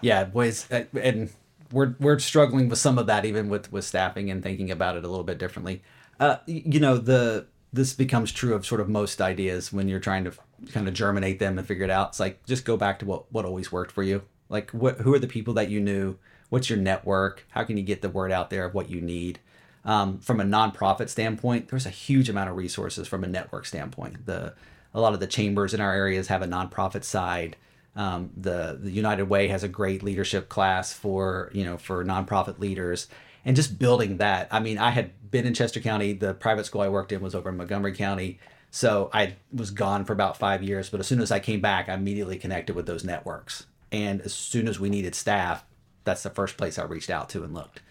Yeah, boys, uh, and we're we're struggling with some of that even with with staffing and thinking about it a little bit differently. Uh, you know, the this becomes true of sort of most ideas when you're trying to kind of germinate them and figure it out. It's like just go back to what what always worked for you. Like what who are the people that you knew? What's your network? How can you get the word out there of what you need? Um, from a nonprofit standpoint, there's a huge amount of resources from a network standpoint. The a lot of the chambers in our areas have a nonprofit side. Um, the the United Way has a great leadership class for you know for nonprofit leaders, and just building that. I mean, I had been in Chester County. The private school I worked in was over in Montgomery County, so I was gone for about five years. But as soon as I came back, I immediately connected with those networks, and as soon as we needed staff, that's the first place I reached out to and looked.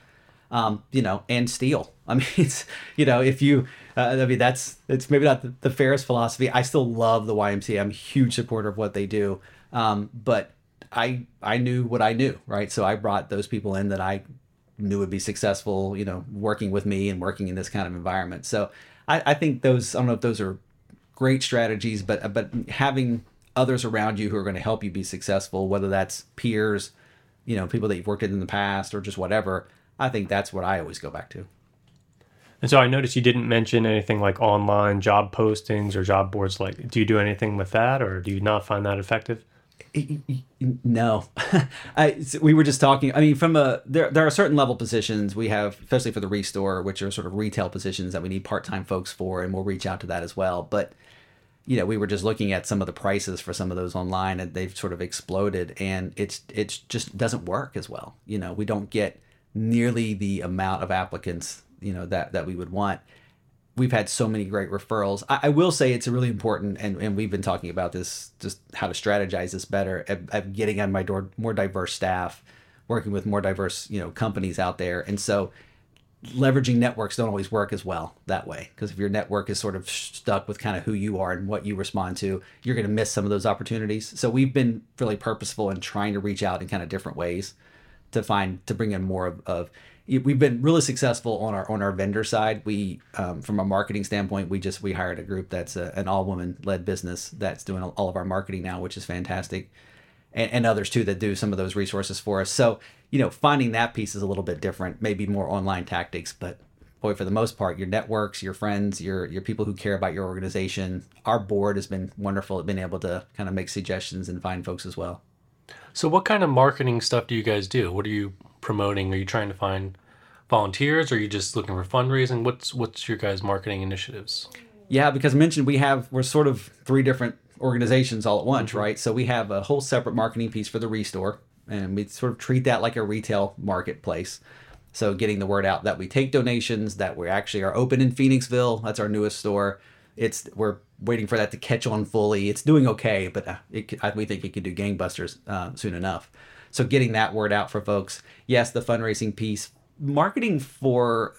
Um, you know, and steal. I mean, it's you know, if you, uh, I mean, that's it's maybe not the, the fairest philosophy. I still love the YMCA. I'm a huge supporter of what they do. Um, but I I knew what I knew, right? So I brought those people in that I knew would be successful, you know, working with me and working in this kind of environment. So I, I think those I don't know if those are great strategies, but but having others around you who are going to help you be successful, whether that's peers, you know, people that you've worked with in the past or just whatever, I think that's what I always go back to. And so I noticed you didn't mention anything like online job postings or job boards. Like, do you do anything with that, or do you not find that effective? No, I, we were just talking. I mean, from a there, there are certain level positions we have, especially for the restore, which are sort of retail positions that we need part time folks for, and we'll reach out to that as well. But you know, we were just looking at some of the prices for some of those online, and they've sort of exploded, and it's it's just doesn't work as well. You know, we don't get nearly the amount of applicants you know that that we would want we've had so many great referrals. I, I, will say it's really important, and, and we've been talking about this, just how to strategize this better at, at getting on my door more diverse staff, working with more diverse you know companies out there, and so leveraging networks don't always work as well that way because if your network is sort of stuck with kind of who you are and what you respond to you're going to miss some of those opportunities. So we've been really purposeful in trying to reach out in kind of different ways to find to bring in more of, of we've been really successful on our on our vendor side. We, um, from a marketing standpoint, we just we hired a group that's a, an all woman led business that's doing all of our marketing now, which is fantastic, and, and, others too that do some of those resources for us. So you know, finding that piece is a little bit different, maybe more online tactics, but boy, for the most part, your networks, your friends, your your people who care about your organization. Our board has been wonderful at being able to kind of make suggestions and find folks as well. So, what kind of marketing stuff do you guys do? What are you promoting? Are you trying to find volunteers? Or are you just looking for fundraising? What's what's your guys' marketing initiatives? Yeah, because I mentioned we have we're sort of three different organizations all at once, mm-hmm. right? So we have a whole separate marketing piece for the Restore, and we sort of treat that like a retail marketplace. So getting the word out that we take donations, that we actually are open in Phoenixville. That's our newest store. It's we're waiting for that to catch on fully. It's doing okay, but uh, it, we think it could do gangbusters uh, soon enough. So getting that word out for folks. Yes, the fundraising piece, marketing for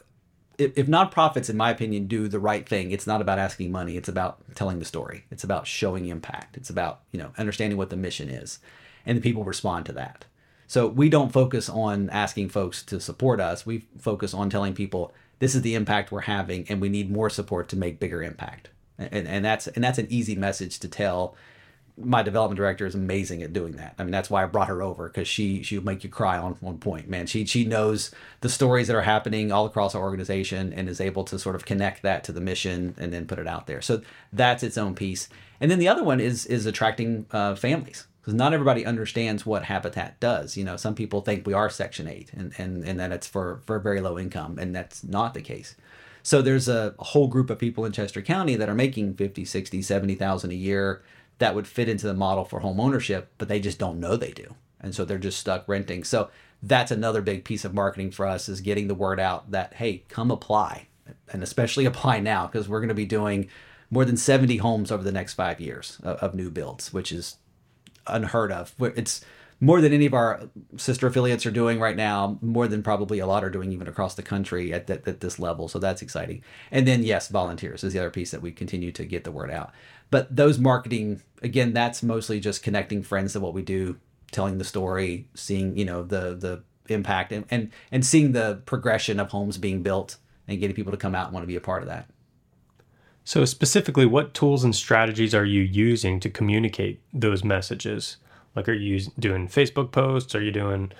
if, if nonprofits, in my opinion, do the right thing, it's not about asking money. It's about telling the story. It's about showing impact. It's about you know understanding what the mission is, and the people respond to that. So we don't focus on asking folks to support us. We focus on telling people this is the impact we're having, and we need more support to make bigger impact. And, and that's and that's an easy message to tell my development director is amazing at doing that. I mean, that's why I brought her over because she she'll make you cry on one point, man. She she knows the stories that are happening all across our organization and is able to sort of connect that to the mission and then put it out there. So that's its own piece. And then the other one is is attracting uh, families because not everybody understands what Habitat does. You know, some people think we are Section Eight and and and that it's for for very low income, and that's not the case. So there's a whole group of people in Chester County that are making 50, 60, 70,000 a year that would fit into the model for home ownership, but they just don't know they do. And so they're just stuck renting. So that's another big piece of marketing for us is getting the word out that hey, come apply. And especially apply now because we're going to be doing more than 70 homes over the next 5 years of, of new builds, which is unheard of. It's more than any of our sister affiliates are doing right now, more than probably a lot are doing even across the country at, at, at this level. So that's exciting. And then, yes, volunteers is the other piece that we continue to get the word out. But those marketing, again, that's mostly just connecting friends to what we do, telling the story, seeing, you know, the, the impact and, and, and seeing the progression of homes being built and getting people to come out and want to be a part of that. So, specifically, what tools and strategies are you using to communicate those messages? Like, are you doing Facebook posts? Are you doing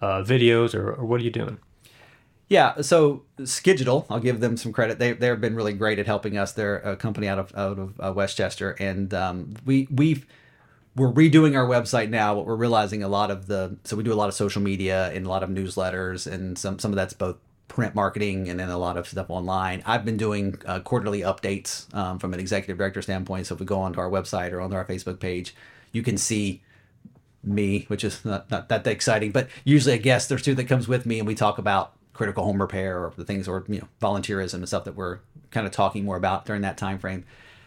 uh, videos, or, or what are you doing? Yeah, so Skigital, I'll give them some credit. They they've been really great at helping us. They're a company out of out of uh, West Chester, and um, we we've we're redoing our website now. What we're realizing a lot of the so we do a lot of social media and a lot of newsletters, and some some of that's both print marketing and then a lot of stuff online. I've been doing uh, quarterly updates um, from an executive director standpoint. So if we go onto our website or onto our Facebook page, you can see me, which is not, not that exciting, but usually a guest there's two that comes with me and we talk about critical home repair or the things or you know volunteerism and stuff that we're kind of talking more about during that time frame.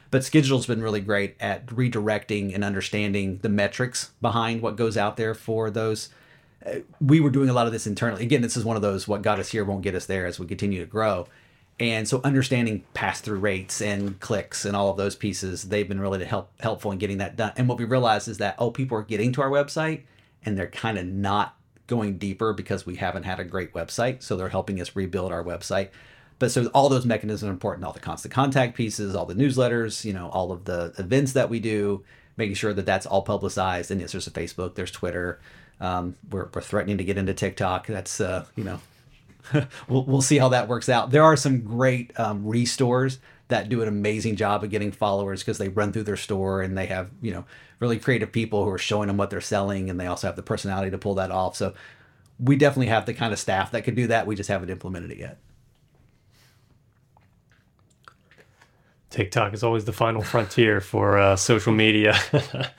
But Skigital's been really great at redirecting and understanding the metrics behind what goes out there for those. Uh, we were doing a lot of this internally. Again, this is one of those what got us here won't get us there as we continue to grow. And so understanding pass through rates and clicks and all of those pieces, they've been really help, helpful in getting that done. And what we realized is that, oh, people are getting to our website and they're kind of not going deeper because we haven't had a great website. So they're helping us rebuild our website. But so all those mechanisms are important, all the constant contact pieces, all the newsletters, you know, all of the events that we do, making sure that that's all publicized. And yes, there's a Facebook, there's Twitter. Um, we're, we're threatening to get into TikTok. That's, uh, you know, we'll, we'll see how that works out. There are some great um, restores that do an amazing job of getting followers because they run through their store and they have, you know, really creative people who are showing them what they're selling and they also have the personality to pull that off. So we definitely have the kind of staff that could do that. We just haven't implemented it yet. TikTok is always the final frontier for uh, social media.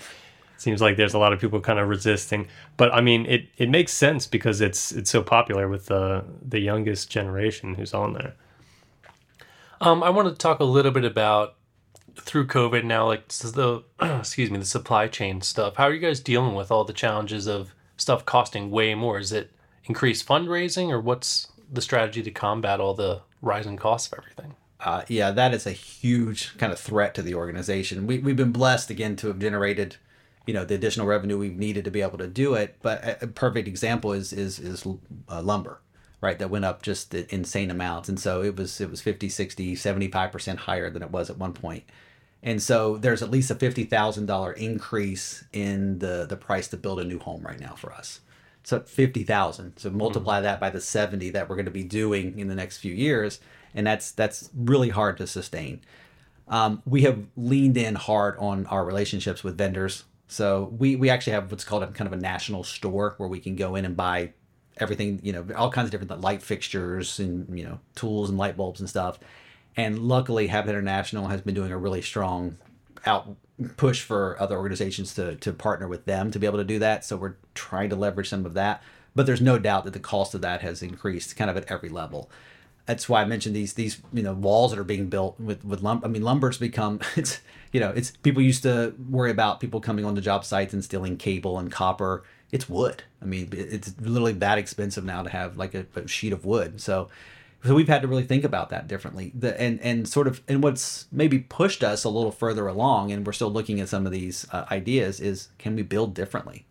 Seems like there's a lot of people kind of resisting, but I mean, it, it makes sense because it's it's so popular with the the youngest generation who's on there. Um, I want to talk a little bit about through COVID now, like the excuse me, the supply chain stuff. How are you guys dealing with all the challenges of stuff costing way more? Is it increased fundraising, or what's the strategy to combat all the rising costs of everything? Uh, yeah, that is a huge kind of threat to the organization. We we've been blessed again to have generated, you know, the additional revenue we've needed to be able to do it. But a, perfect example is is is uh, lumber right that went up just insane amounts and so it was it was 50 60 75% higher than it was at one point and so there's at least a $50,000 increase in the, the price to build a new home right now for us. So 50,000. So multiply mm. that by the 70 that we're going to be doing in the next few years. And that's, that's really hard to sustain. Um, we have leaned in hard on our relationships with vendors. So we, we actually have what's called a kind of a national store where we can go in and buy everything, you know, all kinds of different light fixtures and, you know, tools and light bulbs and stuff and luckily, Habitat International has been doing a really strong out push for other organizations to to partner with them to be able to do that. So we're trying to leverage some of that. But there's no doubt that the cost of that has increased kind of at every level. That's why I mentioned these these you know walls that are being built with with lumber. I mean, lumber's become it's you know it's people used to worry about people coming on the job sites and stealing cable and copper. It's wood. I mean, it's literally that expensive now to have like a, a sheet of wood. So so we've had to really think about that differently the, and and sort of and what's maybe pushed us a little further along and we're still looking at some of these uh, ideas is can we build differently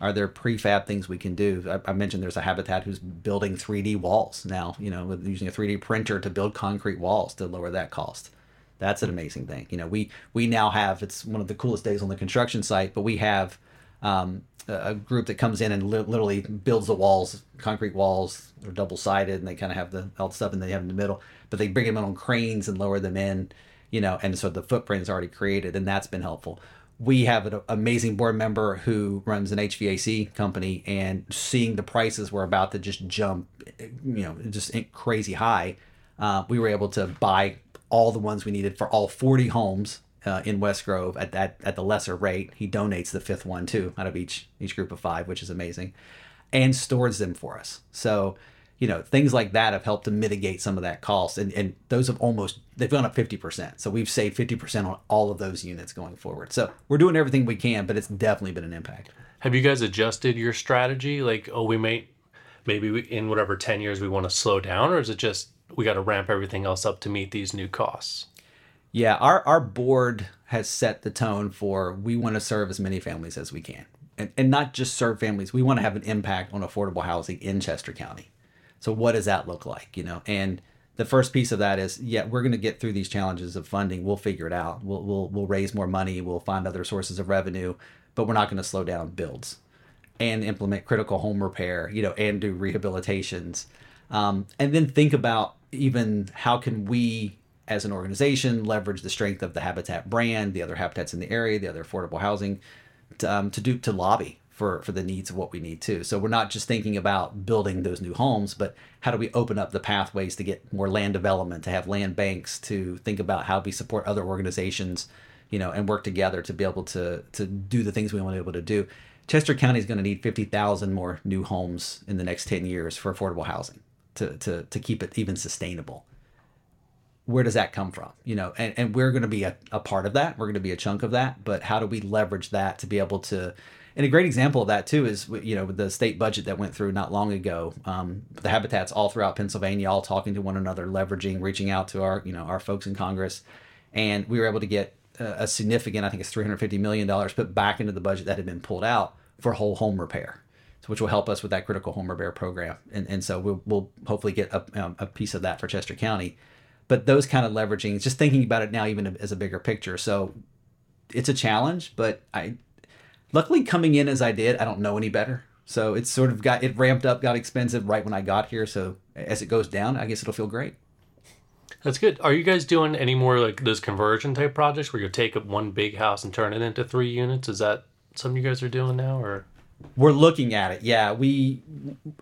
are there prefab things we can do I, I, mentioned there's a habitat who's building 3d walls now you know using a 3d printer to build concrete walls to lower that cost that's an amazing thing you know we we now have it's one of the coolest days on the construction site but we have um, a group that comes in and li- literally builds the walls, concrete walls. They're double sided, and they kind of have the all the stuff, and they have in the middle. But they bring them in on cranes and lower them in, you know, and so the footprint is already created, and that's been helpful. We have an amazing board member who runs an HVAC company, and seeing the prices were about to just jump, you know, just crazy high. Uh, we were able to buy all the ones we needed for all 40 homes uh, in West Grove at that at the lesser rate. He donates the fifth one too out of each each group of five, which is amazing, and stores them for us. So you know things like that have helped to mitigate some of that cost, and and those have almost they've gone up fifty percent. So we've saved fifty percent on all of those units going forward. So we're doing everything we can, but it's definitely been an impact. Have you guys adjusted your strategy? Like, oh, we may maybe we, in whatever 10 years we want to slow down, or is it just we got to ramp everything else up to meet these new costs? Yeah, our, our board has set the tone for we want to serve as many families as we can. And, and not just serve families, we want to have an impact on affordable housing in Chester County. So, what does that look like? You know, and the first piece of that is yeah we're going to get through these challenges of funding. We'll figure it out. We'll, we'll, we'll raise more money. We'll find other sources of revenue but we're not going to slow down builds and implement critical home repair you know and do rehabilitations. Um, and then think about even how can we as an organization leverage the strength of the habitat brand the other habitats in the area the other affordable housing to, um, to do to lobby for for the needs of what we need too. So we're not just thinking about building those new homes, but how do we open up the pathways to get more land development, to have land banks, to think about how we support other organizations, you know, and work together to be able to to do the things we want to be able to do. Chester County is going to need 50,000 more new homes in the next 10 years for affordable housing to, to, to keep it even sustainable. Where does that come from? You know, and, and we're going to be a, a part of that. We're going to be a chunk of that. But how do we leverage that to be able to and a great example of that too is you know the state budget that went through not long ago. Um, the habitats all throughout Pennsylvania, all talking to one another, leveraging, reaching out to our you know our folks in Congress, and we were able to get a, a significant, I think it's three hundred fifty million dollars put back into the budget that had been pulled out for whole home repair. Which will help us with that critical home repair program, and and so we'll, we'll hopefully get a, um, a piece of that for Chester County. But those kind of leveraging, just thinking about it now, even as a bigger picture. So it's a challenge, but I luckily coming in as I did, I don't know any better. So it's sort of got it ramped up, got expensive right when I got here. So as it goes down, I guess it'll feel great. That's good. Are you guys doing any more like those conversion type projects where you take up one big house and turn it into three units? Is that something you guys are doing now, or? We're looking at it. Yeah, we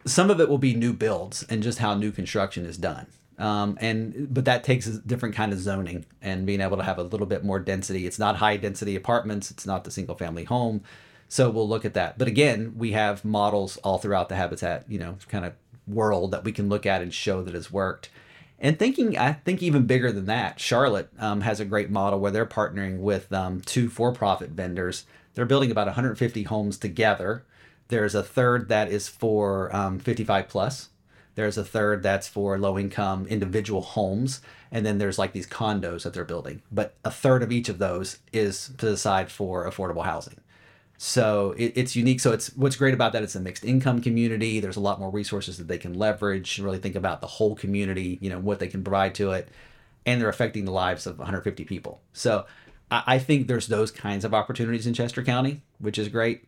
some of it will be new builds and just how new construction is done. Um, and but that takes a different kind of zoning and being able to have a little bit more density. It's not high density apartments. It's not the single family home. So we'll look at that. But again, we have models all throughout the habitat, you know, kind of world that we can look at and show that has worked. And thinking, I think even bigger than that, Charlotte um, has a great model where they're partnering with um, two for-profit vendors. They're building about 150 homes together. There's a third that is for um, 55 plus, there's a third that's for low income individual homes. And then there's like these condos that they're building. But a third of each of those is to the side for affordable housing. So it, it's unique. So it's what's great about that. It's a mixed income community. There's a lot more resources that they can leverage. Really think about the whole community. You know what they can provide to it, and they're affecting the lives of 150 people. So I, I think there's those kinds of opportunities in Chester County, which is great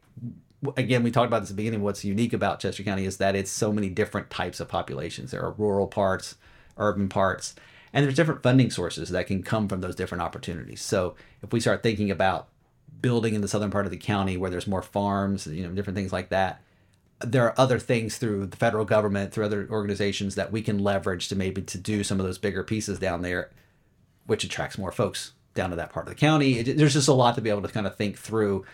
again, we talked about this at the beginning. What's unique about Chester County is that it's so many different types of populations. There are rural parts, urban parts, and there's different funding sources that can come from those different opportunities. So if we start thinking about building in the southern part of the county where there's more farms, you know, different things like that, there are other things through the federal government, through other organizations that we can leverage to maybe to do some of those bigger pieces down there, which attracts more folks down to that part of the county. It, there's just a lot to be able to kind of think through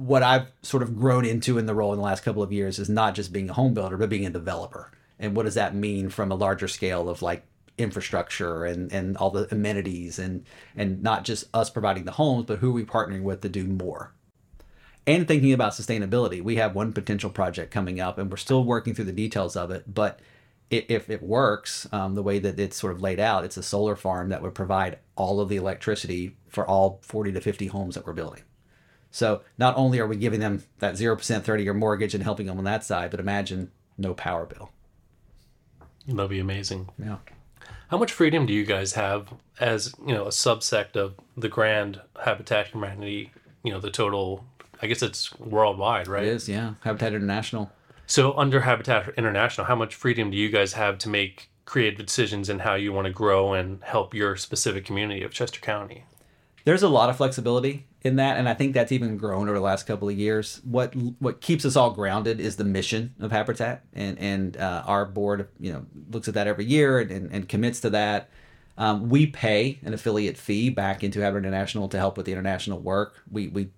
what I've sort of grown into in the role in the last couple of years is not just being a home builder, but being a developer. And what does that mean from a larger scale of like infrastructure and, and all the amenities and and not just us providing the homes, but who are we partnering with to do more? And thinking about sustainability. We have one potential project coming up and we're still working through the details of it, but if it works um, the way that it's sort of laid out, it's a solar farm that would provide all of the electricity for all 40 to 50 homes that we're building. So not only are we giving them that 0% 30 year mortgage and helping them on that side, but imagine no power bill. That'd be amazing. Yeah. How much freedom do you guys have as, you know, a subsect of the grand Habitat Humanity, you know, the total, I guess it's worldwide, right? It is, yeah. Habitat International. So under Habitat International, how much freedom do you guys have to make creative decisions in how you want to grow and help your specific community of Chester County? There's a lot of flexibility in that, and I think that's even grown over the last couple of years. What what keeps us all grounded is the mission of Habitat, and and uh, our board, you know, looks at that every year and, and, and commits to that. Um, we pay an affiliate fee back into Habitat International to help with the international work. We we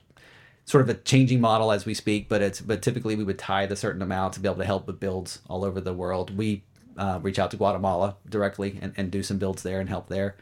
sort of a changing model as we speak, but it's but typically we would tithe a certain amount to be able to help with builds all over the world. We uh, reach out to Guatemala directly and, and do some builds there and help there.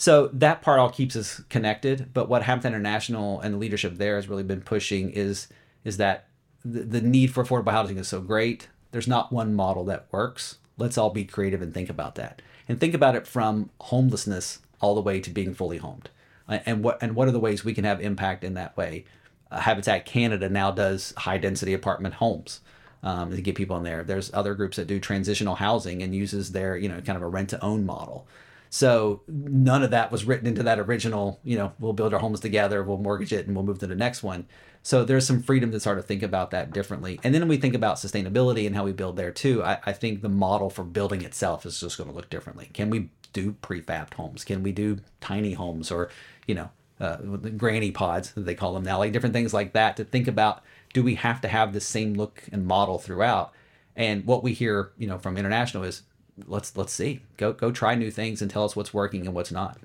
So that part all keeps us connected. But what Habitat International and the leadership there has really been pushing is is that the, the need for affordable housing is so great. There's not one model that works. Let's all be creative and think about that, and think about it from homelessness all the way to being fully homed, and what and what are the ways we can have impact in that way. Uh, Habitat Canada now does high density apartment homes um, to get people in there. There's other groups that do transitional housing and uses their you know kind of a rent to own model. So none of that was written into that original, you know, we'll build our homes together, we'll mortgage it, and we'll move to the next one. So there's some freedom to start to think about that differently. And then we think about sustainability and how we build there too. I, I think the model for building itself is just going to look differently. Can we do prefabbed homes? Can we do tiny homes or, you know, uh, granny pods, that they call them now, like different things like that to think about do we have to have the same look and model throughout? And what we hear, you know, from international is let's let's see go go try new things and tell us what's working and what's not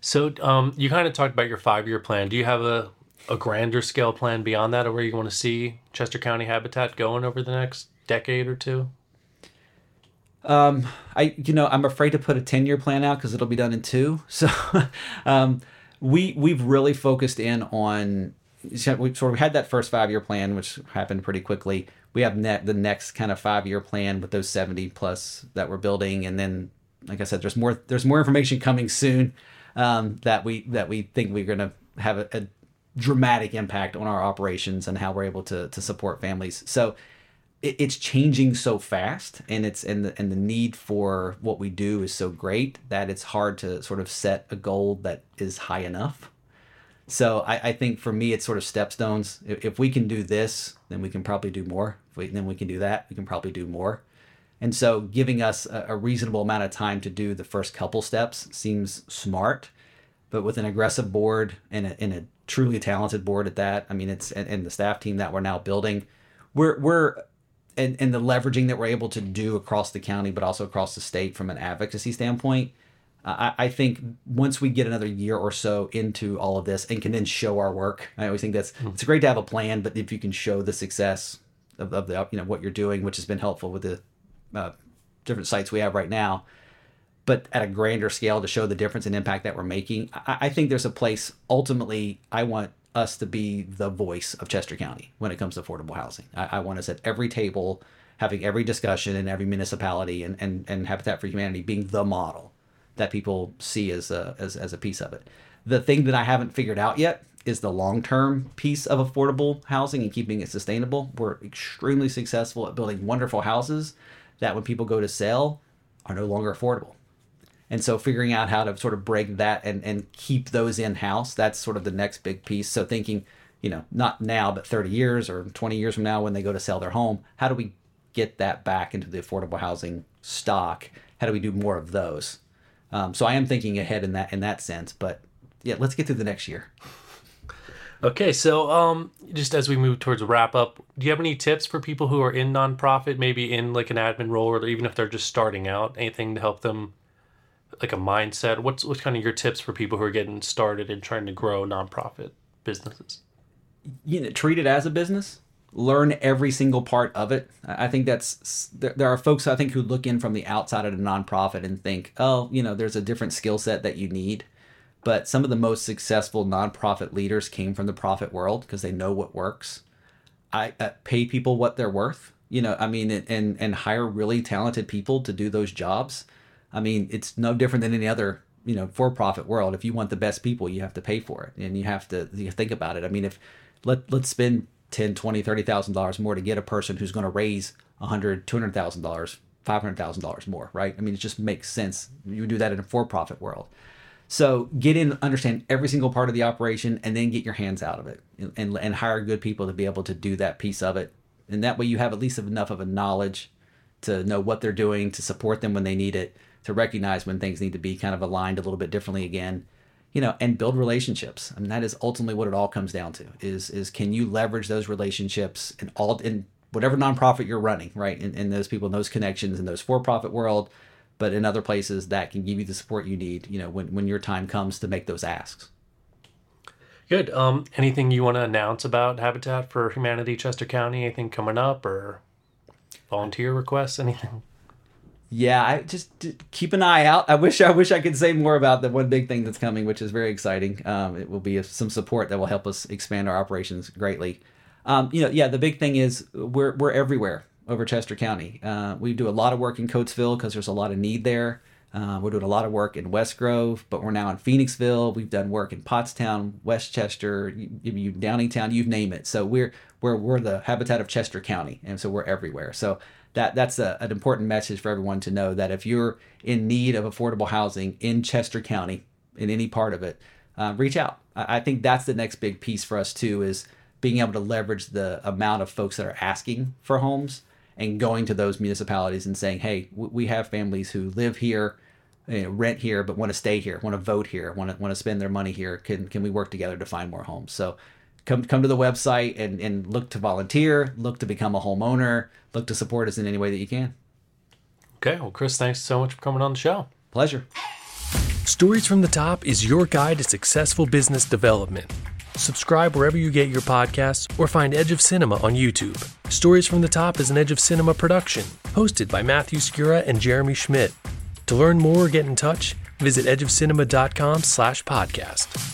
So um, you kind of talked about your five year plan. Do you have a, a grander scale plan beyond that, or where you want to see Chester County Habitat going over the next decade or two? um i you know i'm afraid to put a 10 year plan out because it'll be done in two so um we we've really focused in on so we sort of had that first five year plan which happened pretty quickly we have net the next kind of five year plan with those 70 plus that we're building. And then like i said there's more there's more information coming soon um, that we that we think we're going to have a, a dramatic impact on our operations and how we're able to to support families. So it, it's changing so fast and it's and the and the need for what we do is so great that it's hard to sort of set a goal that is high enough so I, I think for me, it's sort of stepstones. If, if we can do this, then we can probably do more. If we, then we can do that, we can probably do more. And so giving us a, a reasonable amount of time to do the first couple steps seems smart. But with an aggressive board and a, and a truly talented board at that, I mean, it's and, and the staff team that we're now building, we're we're and, and the leveraging that we're able to do across the county, but also across the state from an advocacy standpoint, I, I think once we get another year or so into all of this and can then show our work, I always think that's it's great to have a plan, but if you can show the success of, of the you know what you're doing, which has been helpful with the uh, different sites we have right now, but at a grander scale to show the difference and impact that we're making, I, I think there's a place. Ultimately, I want us to be the voice of Chester County when it comes to affordable housing. I, I want us at every table, having every discussion in every municipality, and and, and Habitat for Humanity being the model that people see as a as, as a piece of it. The thing that I haven't figured out yet is the long term piece of affordable housing and keeping it sustainable. We're extremely successful at building wonderful houses that when people go to sell are no longer affordable. And so figuring out how to sort of break that and, and keep those in house, that's sort of the next big piece. So thinking, you know, not now, but 30 years or 20 years from now when they go to sell their home, how do we get that back into the affordable housing stock? How do we do more of those? Um, so I am thinking ahead in that in that sense, but yeah, let's get through the next year. Okay, so um, just as we move towards a wrap up, do you have any tips for people who are in nonprofit, maybe in like an admin role, or even if they're just starting out, anything to help them, like a mindset? What's what's kind of your tips for people who are getting started and trying to grow nonprofit businesses? You know, treat it as a business. Learn every single part of it. I think that's there, there are folks I think who look in from the outside at a nonprofit and think, oh, you know, there's a different skill set that you need. But some of the most successful nonprofit leaders came from the profit world because they know what works. I uh, pay people what they're worth. You know, I mean, and and hire really talented people to do those jobs. I mean, it's no different than any other you know for-profit world. If you want the best people, you have to pay for it, and you have to you think about it. I mean, if let let's spend 10 20 30 thousand dollars more to get a person who's going to raise a hundred two hundred thousand dollars five hundred thousand dollars more right? I mean it just makes sense. You do that in a for-profit world. So get in, understand every single part of the operation, and then get your hands out of it, and, and and hire good people to be able to do that piece of it. And that way, you have at least enough of a knowledge to know what they're doing, to support them when they need it, to recognize when things need to be kind of aligned a little bit differently again, you know, and build relationships. I mean, that is ultimately what it all comes down to: is is can you leverage those relationships and all in whatever nonprofit you're running, right? And, and those people, and those connections in those for-profit world but in other places that can give you the support you need you know when, when your time comes to make those asks Good. Um, anything you want to announce about Habitat for Humanity Chester County? Anything coming up or volunteer requests? Anything? Yeah i just keep an eye out i wish i wish i could say more about the one big thing that's coming which is very exciting um, it will be some support that will help us expand our operations greatly Um, you know, yeah, the big thing is we're we're everywhere over Chester County. Uh, we do a lot of work in Coatesville because there's a lot of need there. Uh, we're doing a lot of work in West Grove, but we're now in Phoenixville. We've done work in Pottstown, West Chester, you, you, Downingtown, you name it. So we're we're we're the habitat of Chester County, and so we're everywhere. So that that's a, an important message for everyone to know that if you're in need of affordable housing in Chester County, in any part of it, uh, reach out. I, I think that's the next big piece for us too is being able to leverage the amount of folks that are asking for homes and going to those municipalities and saying, "Hey, we have families who live here, you know, rent here, but want to stay here, want to vote here, want to want to spend their money here. Can can we work together to find more homes?" So come come to the website and and look to volunteer, look to become a homeowner, look to support us in any way that you can. Okay, well, Chris, thanks so much for coming on the show. Pleasure. Stories from the Top is your guide to successful business development. Subscribe wherever you get your podcasts or find Edge of Cinema on YouTube. Stories from the Top is an Edge of Cinema production, hosted by Matthew Skura and Jeremy Schmidt. To learn more or get in touch, visit edgeofcinema.com slash podcast.